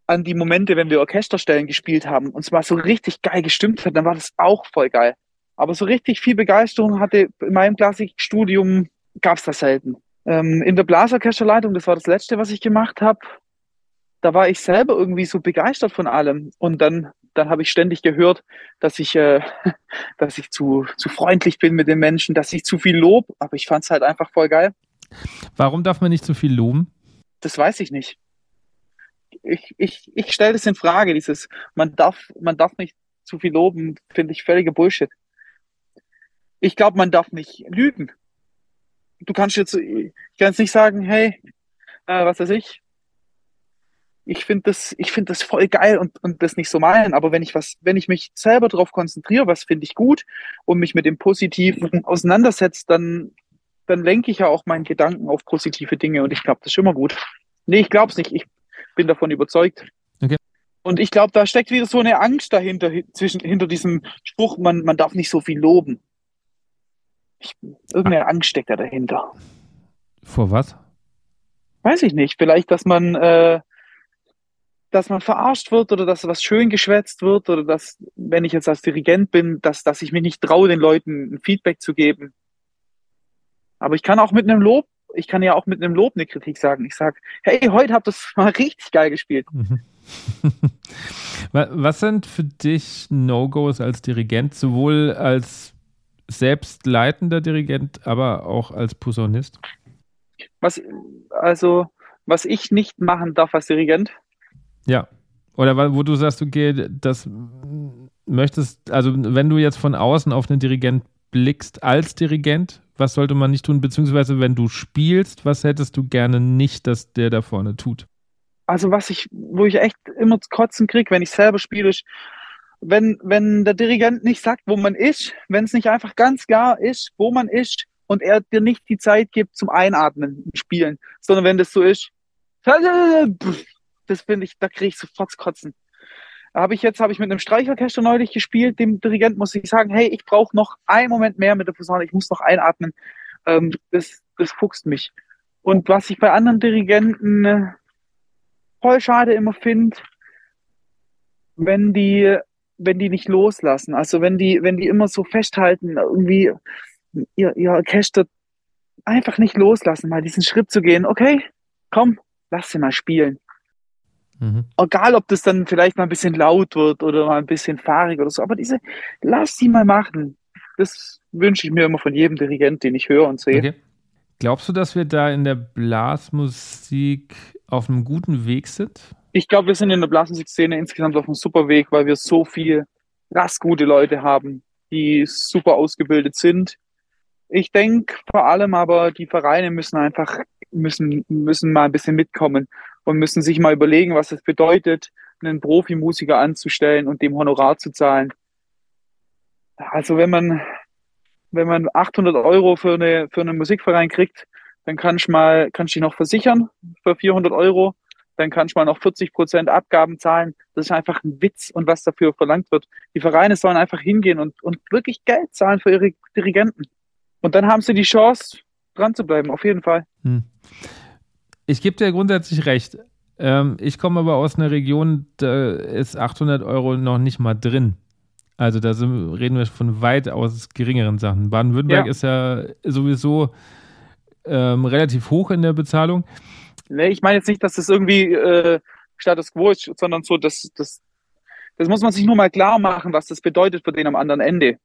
an die Momente, wenn wir Orchesterstellen gespielt haben und es mal so richtig geil gestimmt hat, dann war das auch voll geil. Aber so richtig viel Begeisterung hatte in meinem Klassikstudium gab es das selten. Ähm, in der Blasorchesterleitung, das war das letzte, was ich gemacht habe, da war ich selber irgendwie so begeistert von allem. Und dann, dann habe ich ständig gehört, dass ich, äh, dass ich zu, zu freundlich bin mit den Menschen, dass ich zu viel lob, aber ich fand es halt einfach voll geil. Warum darf man nicht zu viel loben? Das weiß ich nicht ich, ich, ich stelle das in Frage, dieses, man darf, man darf nicht zu viel loben, finde ich völliger Bullshit. Ich glaube, man darf nicht lügen. Du kannst jetzt, ich kann jetzt nicht sagen, hey, äh, was weiß ich, ich finde das, ich finde das voll geil und, und das nicht so meinen. Aber wenn ich was, wenn ich mich selber darauf konzentriere, was finde ich gut und mich mit dem Positiven auseinandersetze, dann, dann lenke ich ja auch meinen Gedanken auf positive Dinge und ich glaube, das ist immer gut. Nee, ich glaube es nicht. Ich, bin davon überzeugt. Okay. Und ich glaube, da steckt wieder so eine Angst dahinter, zwischen, hinter diesem Spruch, man, man darf nicht so viel loben. Ich, irgendeine ah. Angst steckt da dahinter. Vor was? Weiß ich nicht. Vielleicht, dass man, äh, dass man verarscht wird oder dass was schön geschwätzt wird oder dass, wenn ich jetzt als Dirigent bin, dass, dass ich mich nicht traue, den Leuten ein Feedback zu geben. Aber ich kann auch mit einem Lob, ich kann ja auch mit einem Lob eine Kritik sagen. Ich sage, hey, heute habt ihr es mal richtig geil gespielt. Mhm. Was sind für dich No-Gos als Dirigent, sowohl als selbstleitender Dirigent, aber auch als Posaunist? Was, also, was ich nicht machen darf als Dirigent? Ja. Oder wo du sagst, okay, das möchtest, also wenn du jetzt von außen auf einen Dirigent blickst als Dirigent, was sollte man nicht tun? Beziehungsweise wenn du spielst, was hättest du gerne nicht, dass der da vorne tut? Also was ich, wo ich echt immer zu kotzen kriege, wenn ich selber spiele, ist, wenn, wenn der Dirigent nicht sagt, wo man ist, wenn es nicht einfach ganz klar ist, wo man ist und er dir nicht die Zeit gibt zum Einatmen im Spielen, sondern wenn das so ist, das finde ich, da kriege ich sofort Kotzen. Habe ich jetzt, habe ich mit einem Streichorchester neulich gespielt, dem Dirigent muss ich sagen, hey, ich brauche noch einen Moment mehr mit der Posaune, ich muss noch einatmen. Ähm, das, das fuchst mich. Und was ich bei anderen Dirigenten äh, voll schade immer finde, wenn die, wenn die nicht loslassen. Also wenn die, wenn die immer so festhalten, irgendwie ihr, ihr Orchester einfach nicht loslassen, mal diesen Schritt zu gehen. Okay, komm, lass sie mal spielen. Mhm. Egal, ob das dann vielleicht mal ein bisschen laut wird oder mal ein bisschen fahrig oder so, aber diese, lass sie mal machen. Das wünsche ich mir immer von jedem Dirigent, den ich höre und sehe. Okay. Glaubst du, dass wir da in der Blasmusik auf einem guten Weg sind? Ich glaube, wir sind in der Blasmusikszene insgesamt auf einem super Weg, weil wir so viel krass gute Leute haben, die super ausgebildet sind. Ich denke vor allem aber, die Vereine müssen einfach, müssen, müssen mal ein bisschen mitkommen und müssen sich mal überlegen, was es bedeutet, einen Profimusiker anzustellen und dem Honorar zu zahlen. Also wenn man, wenn man 800 Euro für, eine, für einen Musikverein kriegt, dann kannst du mal, kannst du dich noch versichern für 400 Euro, dann kannst du mal noch 40 Prozent Abgaben zahlen. Das ist einfach ein Witz und was dafür verlangt wird. Die Vereine sollen einfach hingehen und, und wirklich Geld zahlen für ihre Dirigenten. Und dann haben sie die Chance, dran zu bleiben, auf jeden Fall. Hm. Ich gebe dir grundsätzlich recht. Ähm, ich komme aber aus einer Region, da ist 800 Euro noch nicht mal drin. Also da sind, reden wir von weitaus geringeren Sachen. Baden-Württemberg ja. ist ja sowieso ähm, relativ hoch in der Bezahlung. Nee, ich meine jetzt nicht, dass das irgendwie äh, Status Quo ist, sondern so, dass das, das muss man sich nur mal klar machen, was das bedeutet für den am anderen Ende.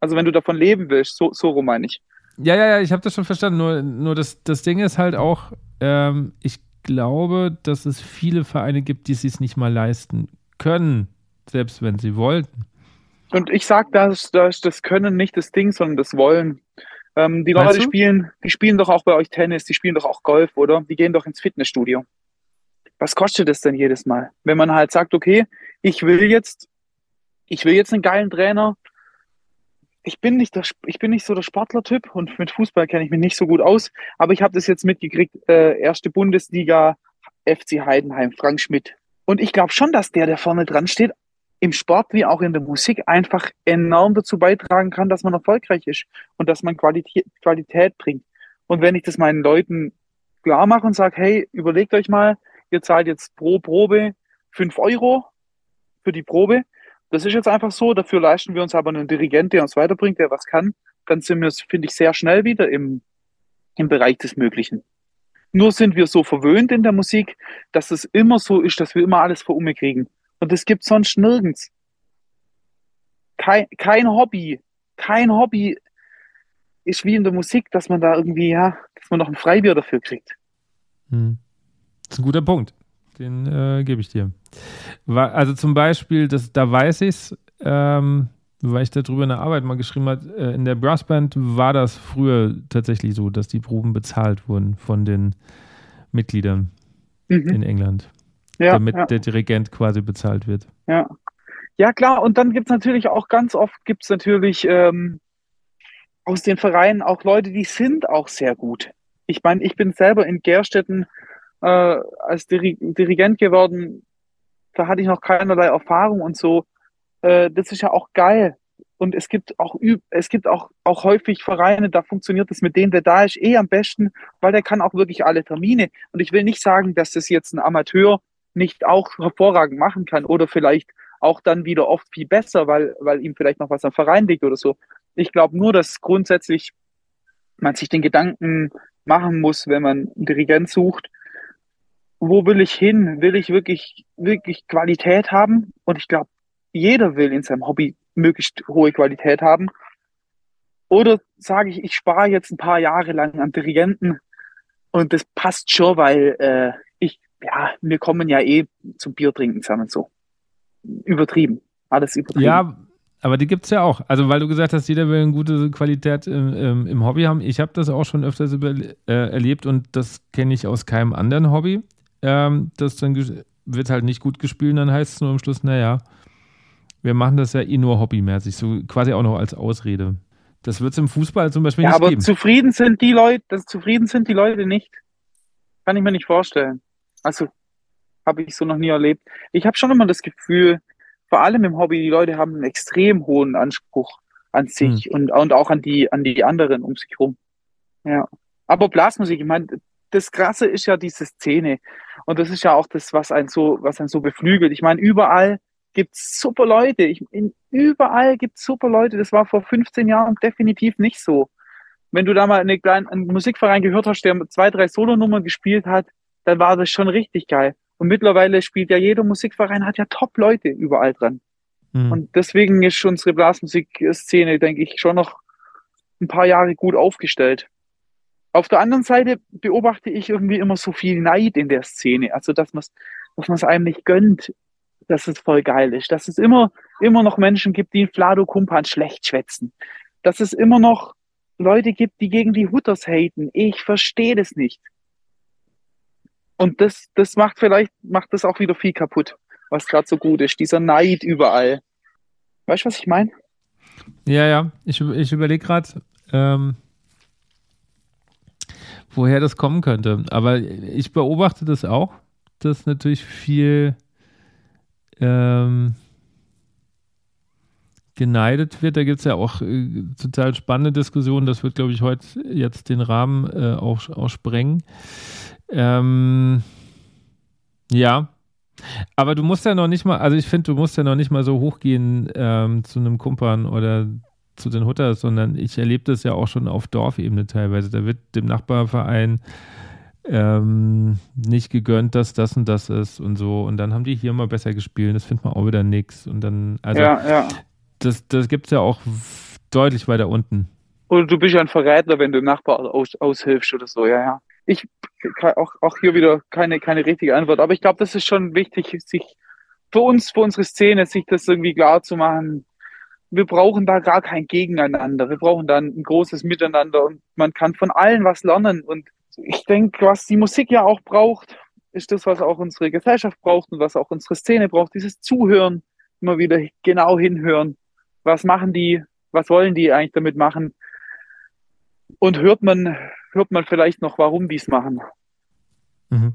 Also wenn du davon leben willst, so, so rum meine ich. Ja, ja, ja, ich habe das schon verstanden. Nur, nur das, das Ding ist halt auch, ähm, ich glaube, dass es viele Vereine gibt, die es sich nicht mal leisten können, selbst wenn sie wollten. Und ich sage, dass, dass das Können nicht das Ding, sondern das Wollen. Ähm, die Leute spielen, die spielen doch auch bei euch Tennis, die spielen doch auch Golf, oder? Die gehen doch ins Fitnessstudio. Was kostet das denn jedes Mal? Wenn man halt sagt, okay, ich will jetzt, ich will jetzt einen geilen Trainer, ich bin nicht der, ich bin nicht so der Sportlertyp und mit Fußball kenne ich mich nicht so gut aus, aber ich habe das jetzt mitgekriegt, äh, erste Bundesliga, FC Heidenheim, Frank Schmidt. Und ich glaube schon, dass der, der vorne dran steht, im Sport wie auch in der Musik einfach enorm dazu beitragen kann, dass man erfolgreich ist und dass man Qualität, Qualität bringt. Und wenn ich das meinen Leuten klar mache und sage, hey, überlegt euch mal, ihr zahlt jetzt pro Probe fünf Euro für die Probe, das ist jetzt einfach so. Dafür leisten wir uns aber einen Dirigent, der uns weiterbringt, der was kann. Dann sind wir, finde ich, sehr schnell wieder im, im Bereich des Möglichen. Nur sind wir so verwöhnt in der Musik, dass es immer so ist, dass wir immer alles vor Umme kriegen. Und das gibt sonst nirgends. Kein, kein Hobby, kein Hobby ist wie in der Musik, dass man da irgendwie, ja, dass man noch ein Freibier dafür kriegt. Hm. Das ist ein guter Punkt. Den äh, gebe ich dir. Also zum Beispiel, das, da weiß ich es, ähm, weil ich darüber eine Arbeit mal geschrieben habe, äh, in der Brassband war das früher tatsächlich so, dass die Proben bezahlt wurden von den Mitgliedern mhm. in England. Ja, damit ja. der Dirigent quasi bezahlt wird. Ja. Ja, klar, und dann gibt es natürlich auch ganz oft gibt es natürlich ähm, aus den Vereinen auch Leute, die sind auch sehr gut. Ich meine, ich bin selber in Gerstetten äh, als Diri Dirigent geworden. Da hatte ich noch keinerlei Erfahrung und so. Äh, das ist ja auch geil. Und es gibt auch es gibt auch, auch häufig Vereine, da funktioniert es mit dem, der da ist, eh am besten, weil der kann auch wirklich alle Termine. Und ich will nicht sagen, dass das jetzt ein Amateur nicht auch hervorragend machen kann oder vielleicht auch dann wieder oft viel besser, weil, weil ihm vielleicht noch was am Verein liegt oder so. Ich glaube nur, dass grundsätzlich man sich den Gedanken machen muss, wenn man einen Dirigent sucht, wo will ich hin? Will ich wirklich, wirklich Qualität haben? Und ich glaube, jeder will in seinem Hobby möglichst hohe Qualität haben. Oder sage ich, ich spare jetzt ein paar Jahre lang am Dirigenten und das passt schon, weil äh, ja, wir kommen ja eh zum Bier trinken zusammen so. Übertrieben. Alles übertrieben. Ja, aber die gibt es ja auch. Also, weil du gesagt hast, jeder will eine gute Qualität im, im, im Hobby haben. Ich habe das auch schon öfters über, äh, erlebt und das kenne ich aus keinem anderen Hobby. Ähm, das dann wird halt nicht gut gespielt und dann heißt es nur am Schluss, naja, wir machen das ja eh nur hobbymäßig, so quasi auch noch als Ausrede. Das wird es im Fußball zum Beispiel ja, nicht aber geben. Aber zufrieden sind die Leute, das, zufrieden sind die Leute nicht. Kann ich mir nicht vorstellen. Also habe ich so noch nie erlebt. Ich habe schon immer das Gefühl, vor allem im Hobby, die Leute haben einen extrem hohen Anspruch an sich hm. und, und auch an die, an die anderen um sich herum. Ja. Aber Blasmusik, ich meine, das Krasse ist ja diese Szene. Und das ist ja auch das, was einen so, was einen so beflügelt. Ich meine, überall gibt's super Leute. Ich, in, überall gibt's super Leute. Das war vor 15 Jahren definitiv nicht so. Wenn du da mal eine kleine, einen Musikverein gehört hast, der zwei, drei Solonummern gespielt hat, dann war das schon richtig geil. Und mittlerweile spielt ja jeder Musikverein, hat ja Top-Leute überall dran. Mhm. Und deswegen ist unsere Blasmusikszene, denke ich, schon noch ein paar Jahre gut aufgestellt. Auf der anderen Seite beobachte ich irgendwie immer so viel Neid in der Szene. Also, dass man es dass man's einem nicht gönnt, dass es voll geil ist, dass es immer, immer noch Menschen gibt, die Flado Kumpan schlecht schwätzen, dass es immer noch Leute gibt, die gegen die Hutters haten. Ich verstehe das nicht. Und das, das macht vielleicht, macht das auch wieder viel kaputt, was gerade so gut ist. Dieser Neid überall. Weißt du, was ich meine? Ja, ja. Ich, ich überlege gerade, ähm, woher das kommen könnte. Aber ich beobachte das auch, dass natürlich viel ähm, geneidet wird. Da gibt es ja auch äh, total spannende Diskussionen. Das wird, glaube ich, heute jetzt den Rahmen äh, auch, auch sprengen. Ähm, ja. Aber du musst ja noch nicht mal, also ich finde, du musst ja noch nicht mal so hochgehen ähm, zu einem Kumpern oder zu den Hutters, sondern ich erlebe das ja auch schon auf Dorfebene teilweise. Da wird dem Nachbarverein ähm, nicht gegönnt, dass das und das ist und so. Und dann haben die hier mal besser gespielt. Das findet man auch wieder nichts. Und dann, also, ja, ja. das, das gibt es ja auch deutlich weiter unten. Oder du bist ja ein Verräter, wenn du Nachbar aus, aushilfst oder so, ja, ja. Ich auch, auch hier wieder keine, keine richtige Antwort, aber ich glaube, das ist schon wichtig, sich für uns, für unsere Szene, sich das irgendwie klar zu machen. Wir brauchen da gar kein Gegeneinander. Wir brauchen dann ein großes Miteinander und man kann von allen was lernen und ich denke, was die Musik ja auch braucht, ist das, was auch unsere Gesellschaft braucht und was auch unsere Szene braucht, dieses Zuhören, immer wieder genau hinhören. Was machen die? Was wollen die eigentlich damit machen? Und hört man, hört man vielleicht noch, warum die es machen? Mhm.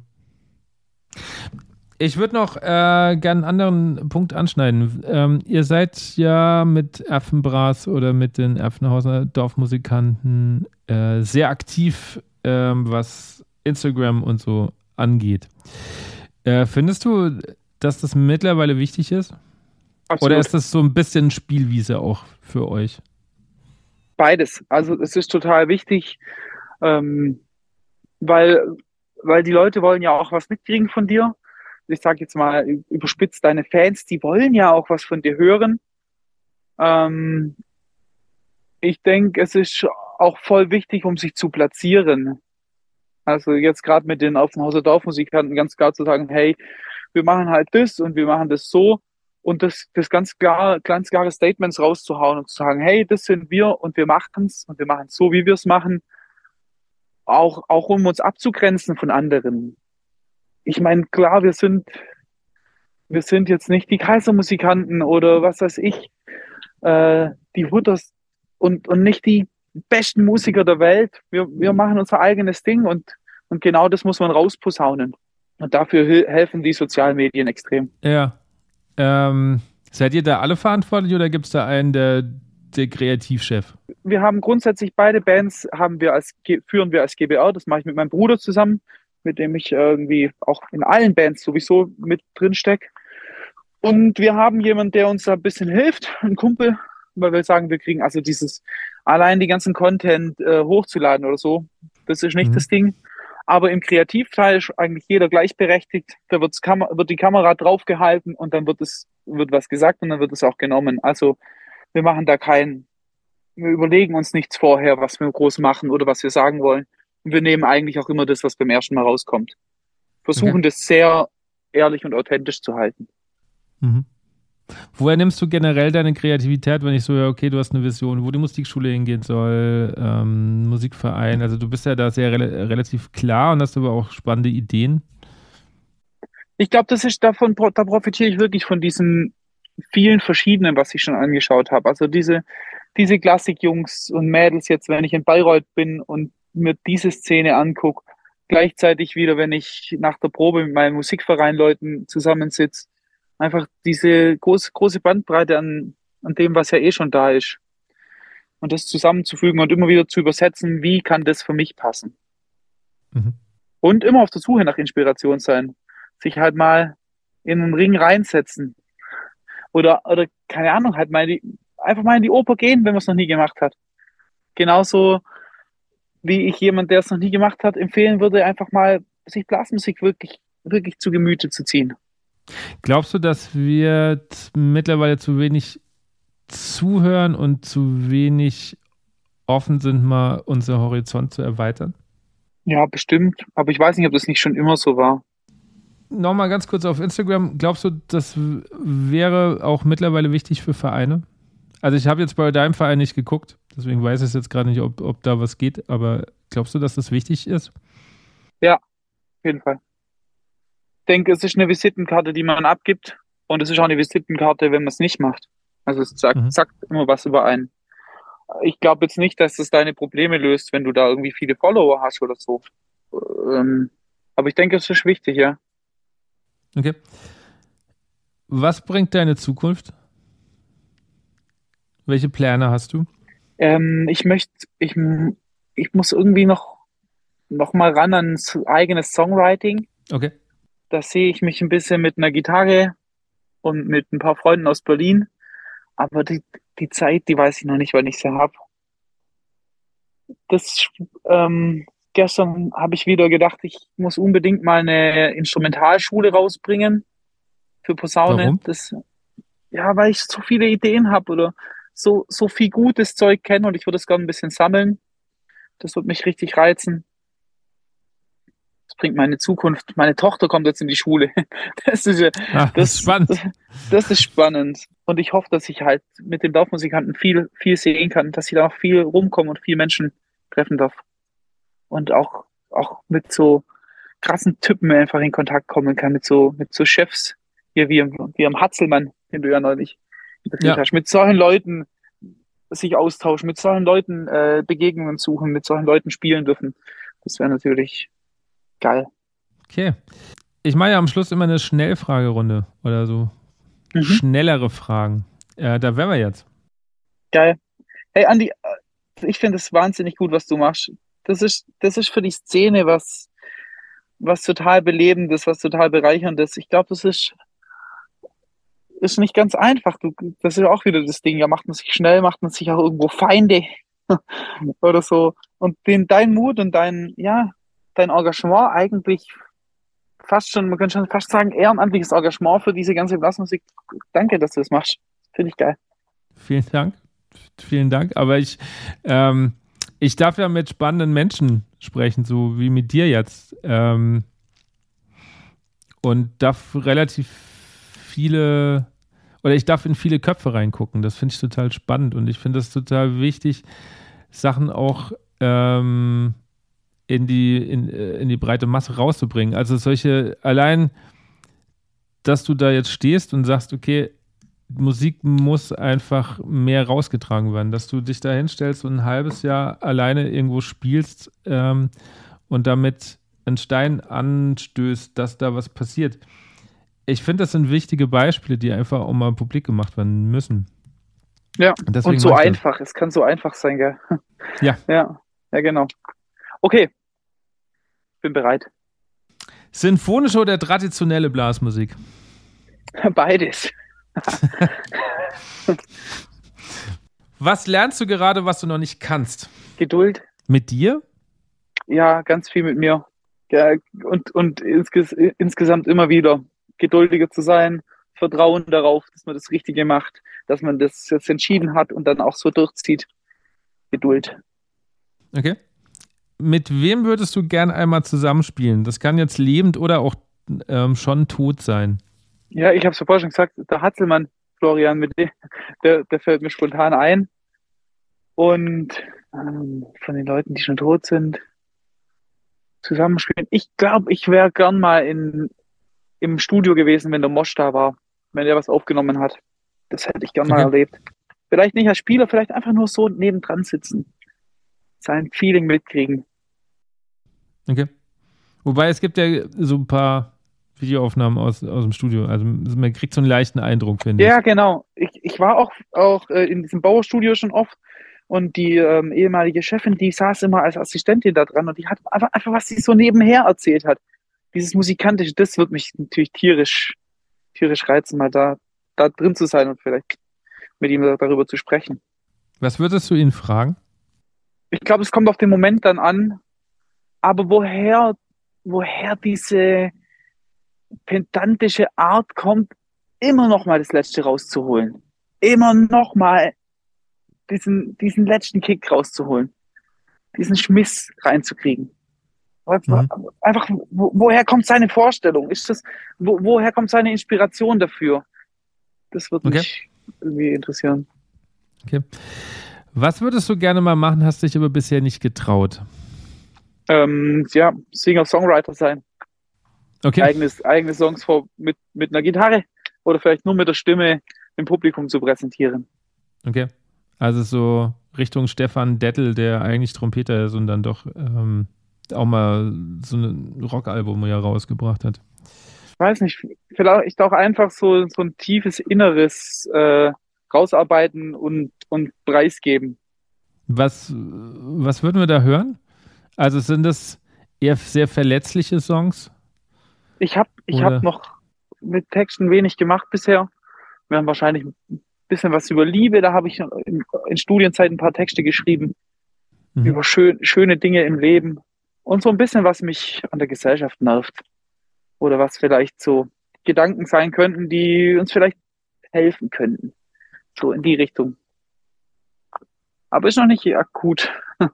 Ich würde noch äh, gerne einen anderen Punkt anschneiden. Ähm, ihr seid ja mit Erfenbras oder mit den Erfenhauser Dorfmusikanten äh, sehr aktiv ähm, was Instagram und so angeht. Äh, findest du, dass das mittlerweile wichtig ist? Absolut. Oder ist das so ein bisschen Spielwiese auch für euch? Beides. Also es ist total wichtig, ähm, weil, weil die Leute wollen ja auch was mitkriegen von dir. Ich sage jetzt mal überspitzt, deine Fans, die wollen ja auch was von dir hören. Ähm, ich denke, es ist auch voll wichtig, um sich zu platzieren. Also jetzt gerade mit den Aufenhauser Dorfmusikanten ganz klar zu sagen, hey, wir machen halt das und wir machen das so und das, das ganz klar, ganz klare Statements rauszuhauen und zu sagen, hey, das sind wir und wir machen es und wir machen es so, wie wir es machen, auch, auch um uns abzugrenzen von anderen. Ich meine, klar, wir sind, wir sind jetzt nicht die Kaisermusikanten oder was weiß ich, äh, die Hutters und, und nicht die besten Musiker der Welt. Wir, wir machen unser eigenes Ding und, und genau das muss man rausposaunen. Und dafür helfen die sozialen Medien extrem. Ja. Ähm, seid ihr da alle verantwortlich oder gibt es da einen, der, der Kreativchef? Wir haben grundsätzlich beide Bands haben wir als, führen wir als GBR, das mache ich mit meinem Bruder zusammen. mit dem ich irgendwie auch in allen Bands sowieso mit drin stecke. Und wir haben jemanden, der uns da ein bisschen hilft, ein Kumpel, weil wir sagen, wir kriegen also dieses allein die ganzen Content äh, hochzuladen oder so, das ist nicht mhm. das Ding. Aber im Kreativteil ist eigentlich jeder gleichberechtigt. Da wird's Kam wird die Kamera draufgehalten und dann wird es wird was gesagt und dann wird es auch genommen. Also wir machen da kein, wir überlegen uns nichts vorher, was wir groß machen oder was wir sagen wollen. Und wir nehmen eigentlich auch immer das, was beim ersten Mal rauskommt. Versuchen okay. das sehr ehrlich und authentisch zu halten. Mhm. Woher nimmst du generell deine Kreativität, wenn ich so, ja, okay, du hast eine Vision, wo die Musikschule hingehen soll, ähm, Musikverein, also du bist ja da sehr re relativ klar und hast aber auch spannende Ideen. Ich glaube, das ist davon, da profitiere ich wirklich von diesen vielen verschiedenen, was ich schon angeschaut habe. Also diese, diese Klassikjungs und Mädels jetzt, wenn ich in Bayreuth bin und mir diese Szene angucke, gleichzeitig wieder, wenn ich nach der Probe mit meinen Musikverein-Leuten zusammensitze, einfach diese große, große Bandbreite an, an dem, was ja eh schon da ist. Und das zusammenzufügen und immer wieder zu übersetzen, wie kann das für mich passen. Mhm. Und immer auf der Suche nach Inspiration sein. Sich halt mal in einen Ring reinsetzen. Oder, oder keine Ahnung, halt mal die, einfach mal in die Oper gehen, wenn man es noch nie gemacht hat. Genauso wie ich jemand, der es noch nie gemacht hat, empfehlen würde, einfach mal sich Blasmusik wirklich, wirklich zu Gemüte zu ziehen. Glaubst du, dass wir mittlerweile zu wenig zuhören und zu wenig offen sind, mal unser Horizont zu erweitern? Ja, bestimmt. Aber ich weiß nicht, ob das nicht schon immer so war. Nochmal ganz kurz auf Instagram. Glaubst du, das wäre auch mittlerweile wichtig für Vereine? Also ich habe jetzt bei deinem Verein nicht geguckt, deswegen weiß ich jetzt gerade nicht, ob, ob da was geht, aber glaubst du, dass das wichtig ist? Ja, auf jeden Fall denke, es ist eine Visitenkarte, die man abgibt. Und es ist auch eine Visitenkarte, wenn man es nicht macht. Also es sagt, mhm. sagt immer was über einen. Ich glaube jetzt nicht, dass das deine Probleme löst, wenn du da irgendwie viele Follower hast oder so. Ähm, aber ich denke, es ist wichtig, ja. Okay. Was bringt deine Zukunft? Welche Pläne hast du? Ähm, ich möchte, ich, ich muss irgendwie noch, noch mal ran ans eigenes Songwriting. Okay da sehe ich mich ein bisschen mit einer Gitarre und mit ein paar Freunden aus Berlin. Aber die, die Zeit, die weiß ich noch nicht, wann ich sie habe. Das ähm, gestern habe ich wieder gedacht, ich muss unbedingt mal eine Instrumentalschule rausbringen für Posaune. Warum? Das, ja, weil ich so viele Ideen habe oder so, so viel gutes Zeug kenne und ich würde es gerne ein bisschen sammeln. Das wird mich richtig reizen bringt meine Zukunft. Meine Tochter kommt jetzt in die Schule. Das ist, ja, Ach, das, ist spannend. Das, das, ist spannend. Und ich hoffe, dass ich halt mit den Dorfmusikanten viel, viel sehen kann, dass ich da auch viel rumkommen und viel Menschen treffen darf. Und auch, auch mit so krassen Typen einfach in Kontakt kommen kann, mit so, mit so Chefs, hier wie, wie am Hatzelmann, den du ja neulich ja. hast. Mit solchen Leuten sich austauschen, mit solchen Leuten äh, Begegnungen suchen, mit solchen Leuten spielen dürfen. Das wäre natürlich Geil. Okay. Ich mache ja am Schluss immer eine Schnellfragerunde oder so. Mhm. Schnellere Fragen. Äh, da wären wir jetzt. Geil. Hey, Andi, äh, ich finde es wahnsinnig gut, was du machst. Das ist, das ist für die Szene was, was total Belebendes, was total Bereicherndes. Ich glaube, das ist, ist nicht ganz einfach. Du, das ist auch wieder das Ding. Ja, macht man sich schnell, macht man sich auch irgendwo Feinde oder so. Und den, dein Mut und dein, ja, dein Engagement eigentlich fast schon, man könnte schon fast sagen, ehrenamtliches Engagement für diese ganze Blasmusik. Danke, dass du das machst. Finde ich geil. Vielen Dank. Vielen Dank. Aber ich, ähm, ich darf ja mit spannenden Menschen sprechen, so wie mit dir jetzt. Ähm, und darf relativ viele, oder ich darf in viele Köpfe reingucken. Das finde ich total spannend und ich finde das total wichtig, Sachen auch ähm, in die, in, äh, in die breite Masse rauszubringen. Also solche, allein, dass du da jetzt stehst und sagst, okay, Musik muss einfach mehr rausgetragen werden, dass du dich da hinstellst und ein halbes Jahr alleine irgendwo spielst ähm, und damit einen Stein anstößt, dass da was passiert. Ich finde, das sind wichtige Beispiele, die einfach auch mal publik gemacht werden müssen. Ja, und, und so einfach. Es kann so einfach sein, gell? Ja. Ja, ja, genau. Okay, bin bereit. Sinfonische oder traditionelle Blasmusik? Beides. was lernst du gerade, was du noch nicht kannst? Geduld. Mit dir? Ja, ganz viel mit mir. Ja, und und insges insgesamt immer wieder geduldiger zu sein, Vertrauen darauf, dass man das Richtige macht, dass man das jetzt entschieden hat und dann auch so durchzieht. Geduld. Okay. Mit wem würdest du gern einmal zusammenspielen? Das kann jetzt lebend oder auch ähm, schon tot sein. Ja, ich habe es vorher schon gesagt, der Hatzelmann, Florian, mit dem, der, der fällt mir spontan ein. Und ähm, von den Leuten, die schon tot sind, zusammenspielen. Ich glaube, ich wäre gern mal in, im Studio gewesen, wenn der Mosch da war, wenn er was aufgenommen hat. Das hätte ich gern okay. mal erlebt. Vielleicht nicht als Spieler, vielleicht einfach nur so nebendran sitzen. Sein Feeling mitkriegen. Okay. Wobei es gibt ja so ein paar Videoaufnahmen aus, aus dem Studio. Also man kriegt so einen leichten Eindruck, finde ich. Ja, genau. Ich, ich war auch, auch äh, in diesem Bauerstudio schon oft und die ähm, ehemalige Chefin, die saß immer als Assistentin da dran und die hat einfach, einfach, was sie so nebenher erzählt hat. Dieses Musikantische, das wird mich natürlich tierisch, tierisch reizen, mal da, da drin zu sein und vielleicht mit ihm darüber zu sprechen. Was würdest du ihn fragen? Ich glaube, es kommt auf den Moment dann an, aber woher, woher diese pedantische Art kommt, immer noch mal das Letzte rauszuholen. Immer noch mal diesen, diesen letzten Kick rauszuholen, diesen Schmiss reinzukriegen. Mhm. Einfach, wo, woher kommt seine Vorstellung? Ist das, wo, woher kommt seine Inspiration dafür? Das würde okay. mich irgendwie interessieren. Okay. Was würdest du gerne mal machen, hast dich aber bisher nicht getraut? Ähm, ja, Singer-Songwriter sein. Okay. Eigenes, eigene Songs vor, mit, mit einer Gitarre oder vielleicht nur mit der Stimme im Publikum zu präsentieren. Okay. Also so Richtung Stefan Dettel, der eigentlich Trompeter ist und dann doch ähm, auch mal so ein Rockalbum ja rausgebracht hat. Ich weiß nicht, vielleicht auch einfach so, so ein tiefes Inneres äh, rausarbeiten und, und preisgeben. Was, was würden wir da hören? Also sind das eher sehr verletzliche Songs? Ich habe ich hab noch mit Texten wenig gemacht bisher. Wir haben wahrscheinlich bisschen was über Liebe. Da habe ich in, in Studienzeit ein paar Texte geschrieben mhm. über schön, schöne Dinge im Leben und so ein bisschen, was mich an der Gesellschaft nervt oder was vielleicht so Gedanken sein könnten, die uns vielleicht helfen könnten. So in die Richtung. Aber ist noch nicht akut.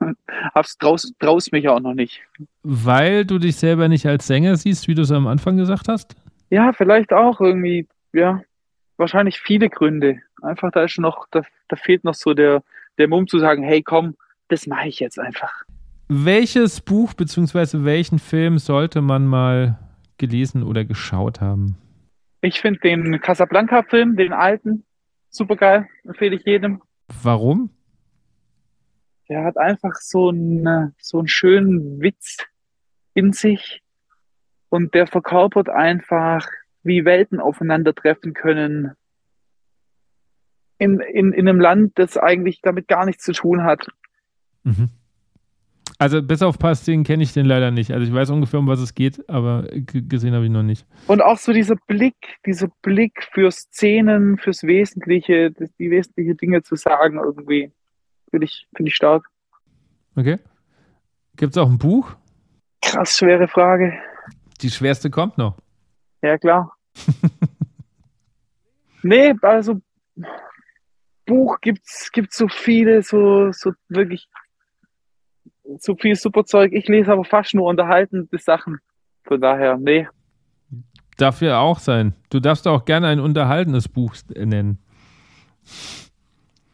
Hab's draus, draus mich auch noch nicht. Weil du dich selber nicht als Sänger siehst, wie du es am Anfang gesagt hast? Ja, vielleicht auch irgendwie, ja, wahrscheinlich viele Gründe. Einfach da ist noch, da, da fehlt noch so der, der Mumm zu sagen, hey komm, das mache ich jetzt einfach. Welches Buch bzw. welchen Film sollte man mal gelesen oder geschaut haben? Ich finde den Casablanca-Film, den alten, super geil, empfehle ich jedem. Warum? Der hat einfach so einen, so einen schönen Witz in sich und der verkörpert einfach, wie Welten aufeinandertreffen können, in, in, in einem Land, das eigentlich damit gar nichts zu tun hat. Mhm. Also bis auf Pasting kenne ich den leider nicht. Also ich weiß ungefähr, um was es geht, aber gesehen habe ich noch nicht. Und auch so dieser Blick, dieser Blick für Szenen, fürs Wesentliche, die wesentlichen Dinge zu sagen, irgendwie, finde ich, find ich stark. Okay. Gibt es auch ein Buch? Krass schwere Frage. Die schwerste kommt noch. Ja, klar. nee, also Buch gibt's gibt's so viele, so, so wirklich so viel super Zeug. Ich lese aber fast nur unterhaltende Sachen. Von daher, nee. Darf ja auch sein. Du darfst auch gerne ein unterhaltenes Buch nennen.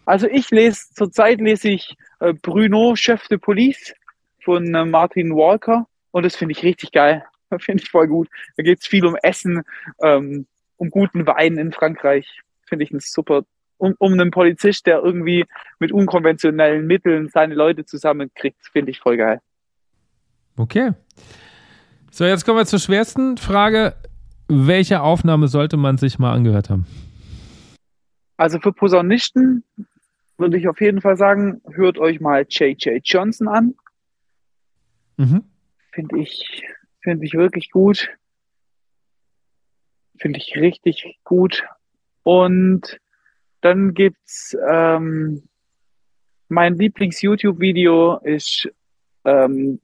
Also ich lese, zurzeit lese ich äh, Bruno, Chef de Police von äh, Martin Walker und das finde ich richtig geil. Finde ich voll gut. Da geht es viel um Essen, ähm, um guten Wein in Frankreich. Finde ich ein super um, um einen Polizist, der irgendwie mit unkonventionellen Mitteln seine Leute zusammenkriegt, finde ich voll geil. Okay. So, jetzt kommen wir zur schwersten Frage. Welche Aufnahme sollte man sich mal angehört haben? Also für Posaunisten würde ich auf jeden Fall sagen, hört euch mal J.J. Johnson an. Mhm. Finde ich Finde ich wirklich gut. Finde ich richtig gut. Und dann gibt's ähm, mein Lieblings-YouTube-Video ist ähm,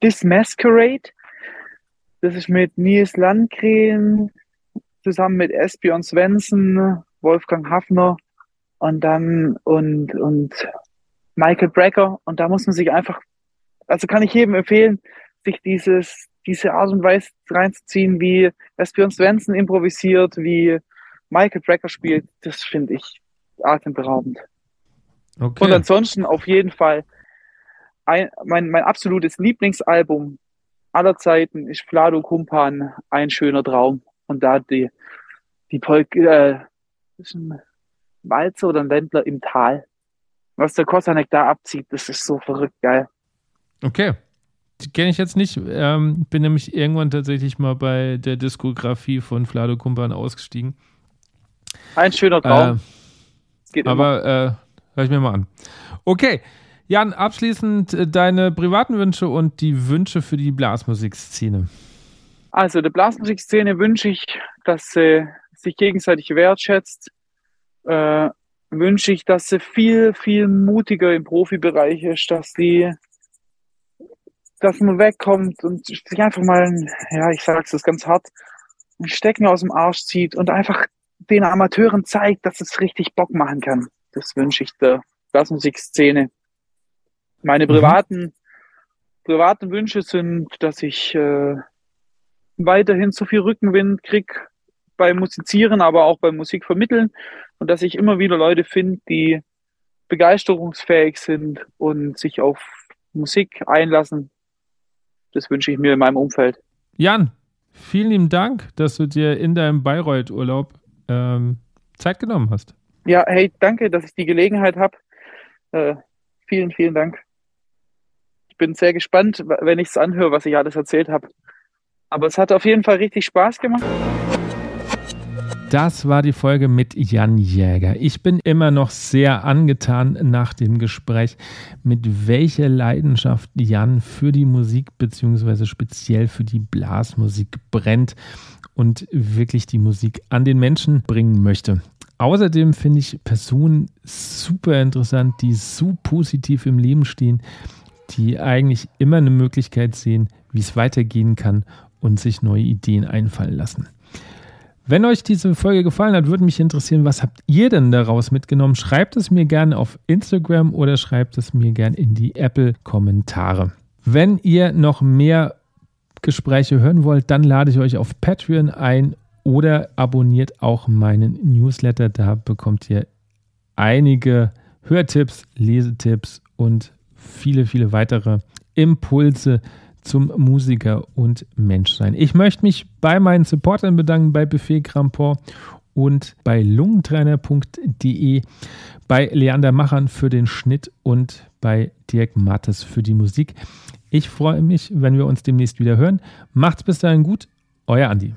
This Masquerade. Das ist mit Nils Landgren zusammen mit Espion Svensson, Wolfgang Hafner und dann und, und Michael Brecker. Und da muss man sich einfach, also kann ich jedem empfehlen, sich dieses, diese Art und Weise reinzuziehen, wie Espion Svensson improvisiert, wie Michael Brecker spielt. Das finde ich atemberaubend. Okay. Und ansonsten auf jeden Fall ein, mein, mein absolutes Lieblingsalbum aller Zeiten ist Flado Kumpan, ein schöner Traum. Und da die, die Polk, äh, ist ein Walzer oder ein Ländler im Tal. Was der Kosanek da abzieht, das ist so verrückt geil. Okay. Kenne ich jetzt nicht. Ähm, bin nämlich irgendwann tatsächlich mal bei der Diskografie von Flado Kumpan ausgestiegen. Ein schöner Traum. Äh, aber äh, hör ich mir mal an. Okay. Jan, abschließend äh, deine privaten Wünsche und die Wünsche für die Blasmusikszene. Also der Blasmusikszene wünsche ich, dass sie sich gegenseitig wertschätzt. Äh, wünsche ich, dass sie viel, viel mutiger im Profibereich ist, dass sie, dass man wegkommt und sich einfach mal, ja, ich sag's das ganz hart, ein Stecken aus dem Arsch zieht und einfach den Amateuren zeigt, dass es richtig Bock machen kann. Das wünsche ich der Blasmusikszene. Meine mhm. privaten, privaten Wünsche sind, dass ich äh, weiterhin so viel Rückenwind krieg beim Musizieren, aber auch beim Musikvermitteln und dass ich immer wieder Leute finde, die begeisterungsfähig sind und sich auf Musik einlassen. Das wünsche ich mir in meinem Umfeld. Jan, vielen lieben Dank, dass du dir in deinem Bayreuth-Urlaub ähm, Zeit genommen hast. Ja, hey, danke, dass ich die Gelegenheit habe. Äh, vielen, vielen Dank. Ich bin sehr gespannt, wenn ich es anhöre, was ich alles erzählt habe. Aber es hat auf jeden Fall richtig Spaß gemacht. Das war die Folge mit Jan Jäger. Ich bin immer noch sehr angetan nach dem Gespräch, mit welcher Leidenschaft Jan für die Musik bzw. speziell für die Blasmusik brennt und wirklich die Musik an den Menschen bringen möchte. Außerdem finde ich Personen super interessant, die so positiv im Leben stehen, die eigentlich immer eine Möglichkeit sehen, wie es weitergehen kann und sich neue Ideen einfallen lassen. Wenn euch diese Folge gefallen hat, würde mich interessieren, was habt ihr denn daraus mitgenommen? Schreibt es mir gerne auf Instagram oder schreibt es mir gerne in die Apple-Kommentare. Wenn ihr noch mehr Gespräche hören wollt, dann lade ich euch auf Patreon ein oder abonniert auch meinen Newsletter. Da bekommt ihr einige Hörtipps, Lesetipps und viele, viele weitere Impulse zum Musiker und Menschsein. Ich möchte mich bei meinen Supportern bedanken, bei Buffet Crampon und bei lungentrainer.de, bei Leander Machern für den Schnitt und bei Dirk Mattes für die Musik. Ich freue mich, wenn wir uns demnächst wieder hören. Macht's bis dahin gut, euer Andi.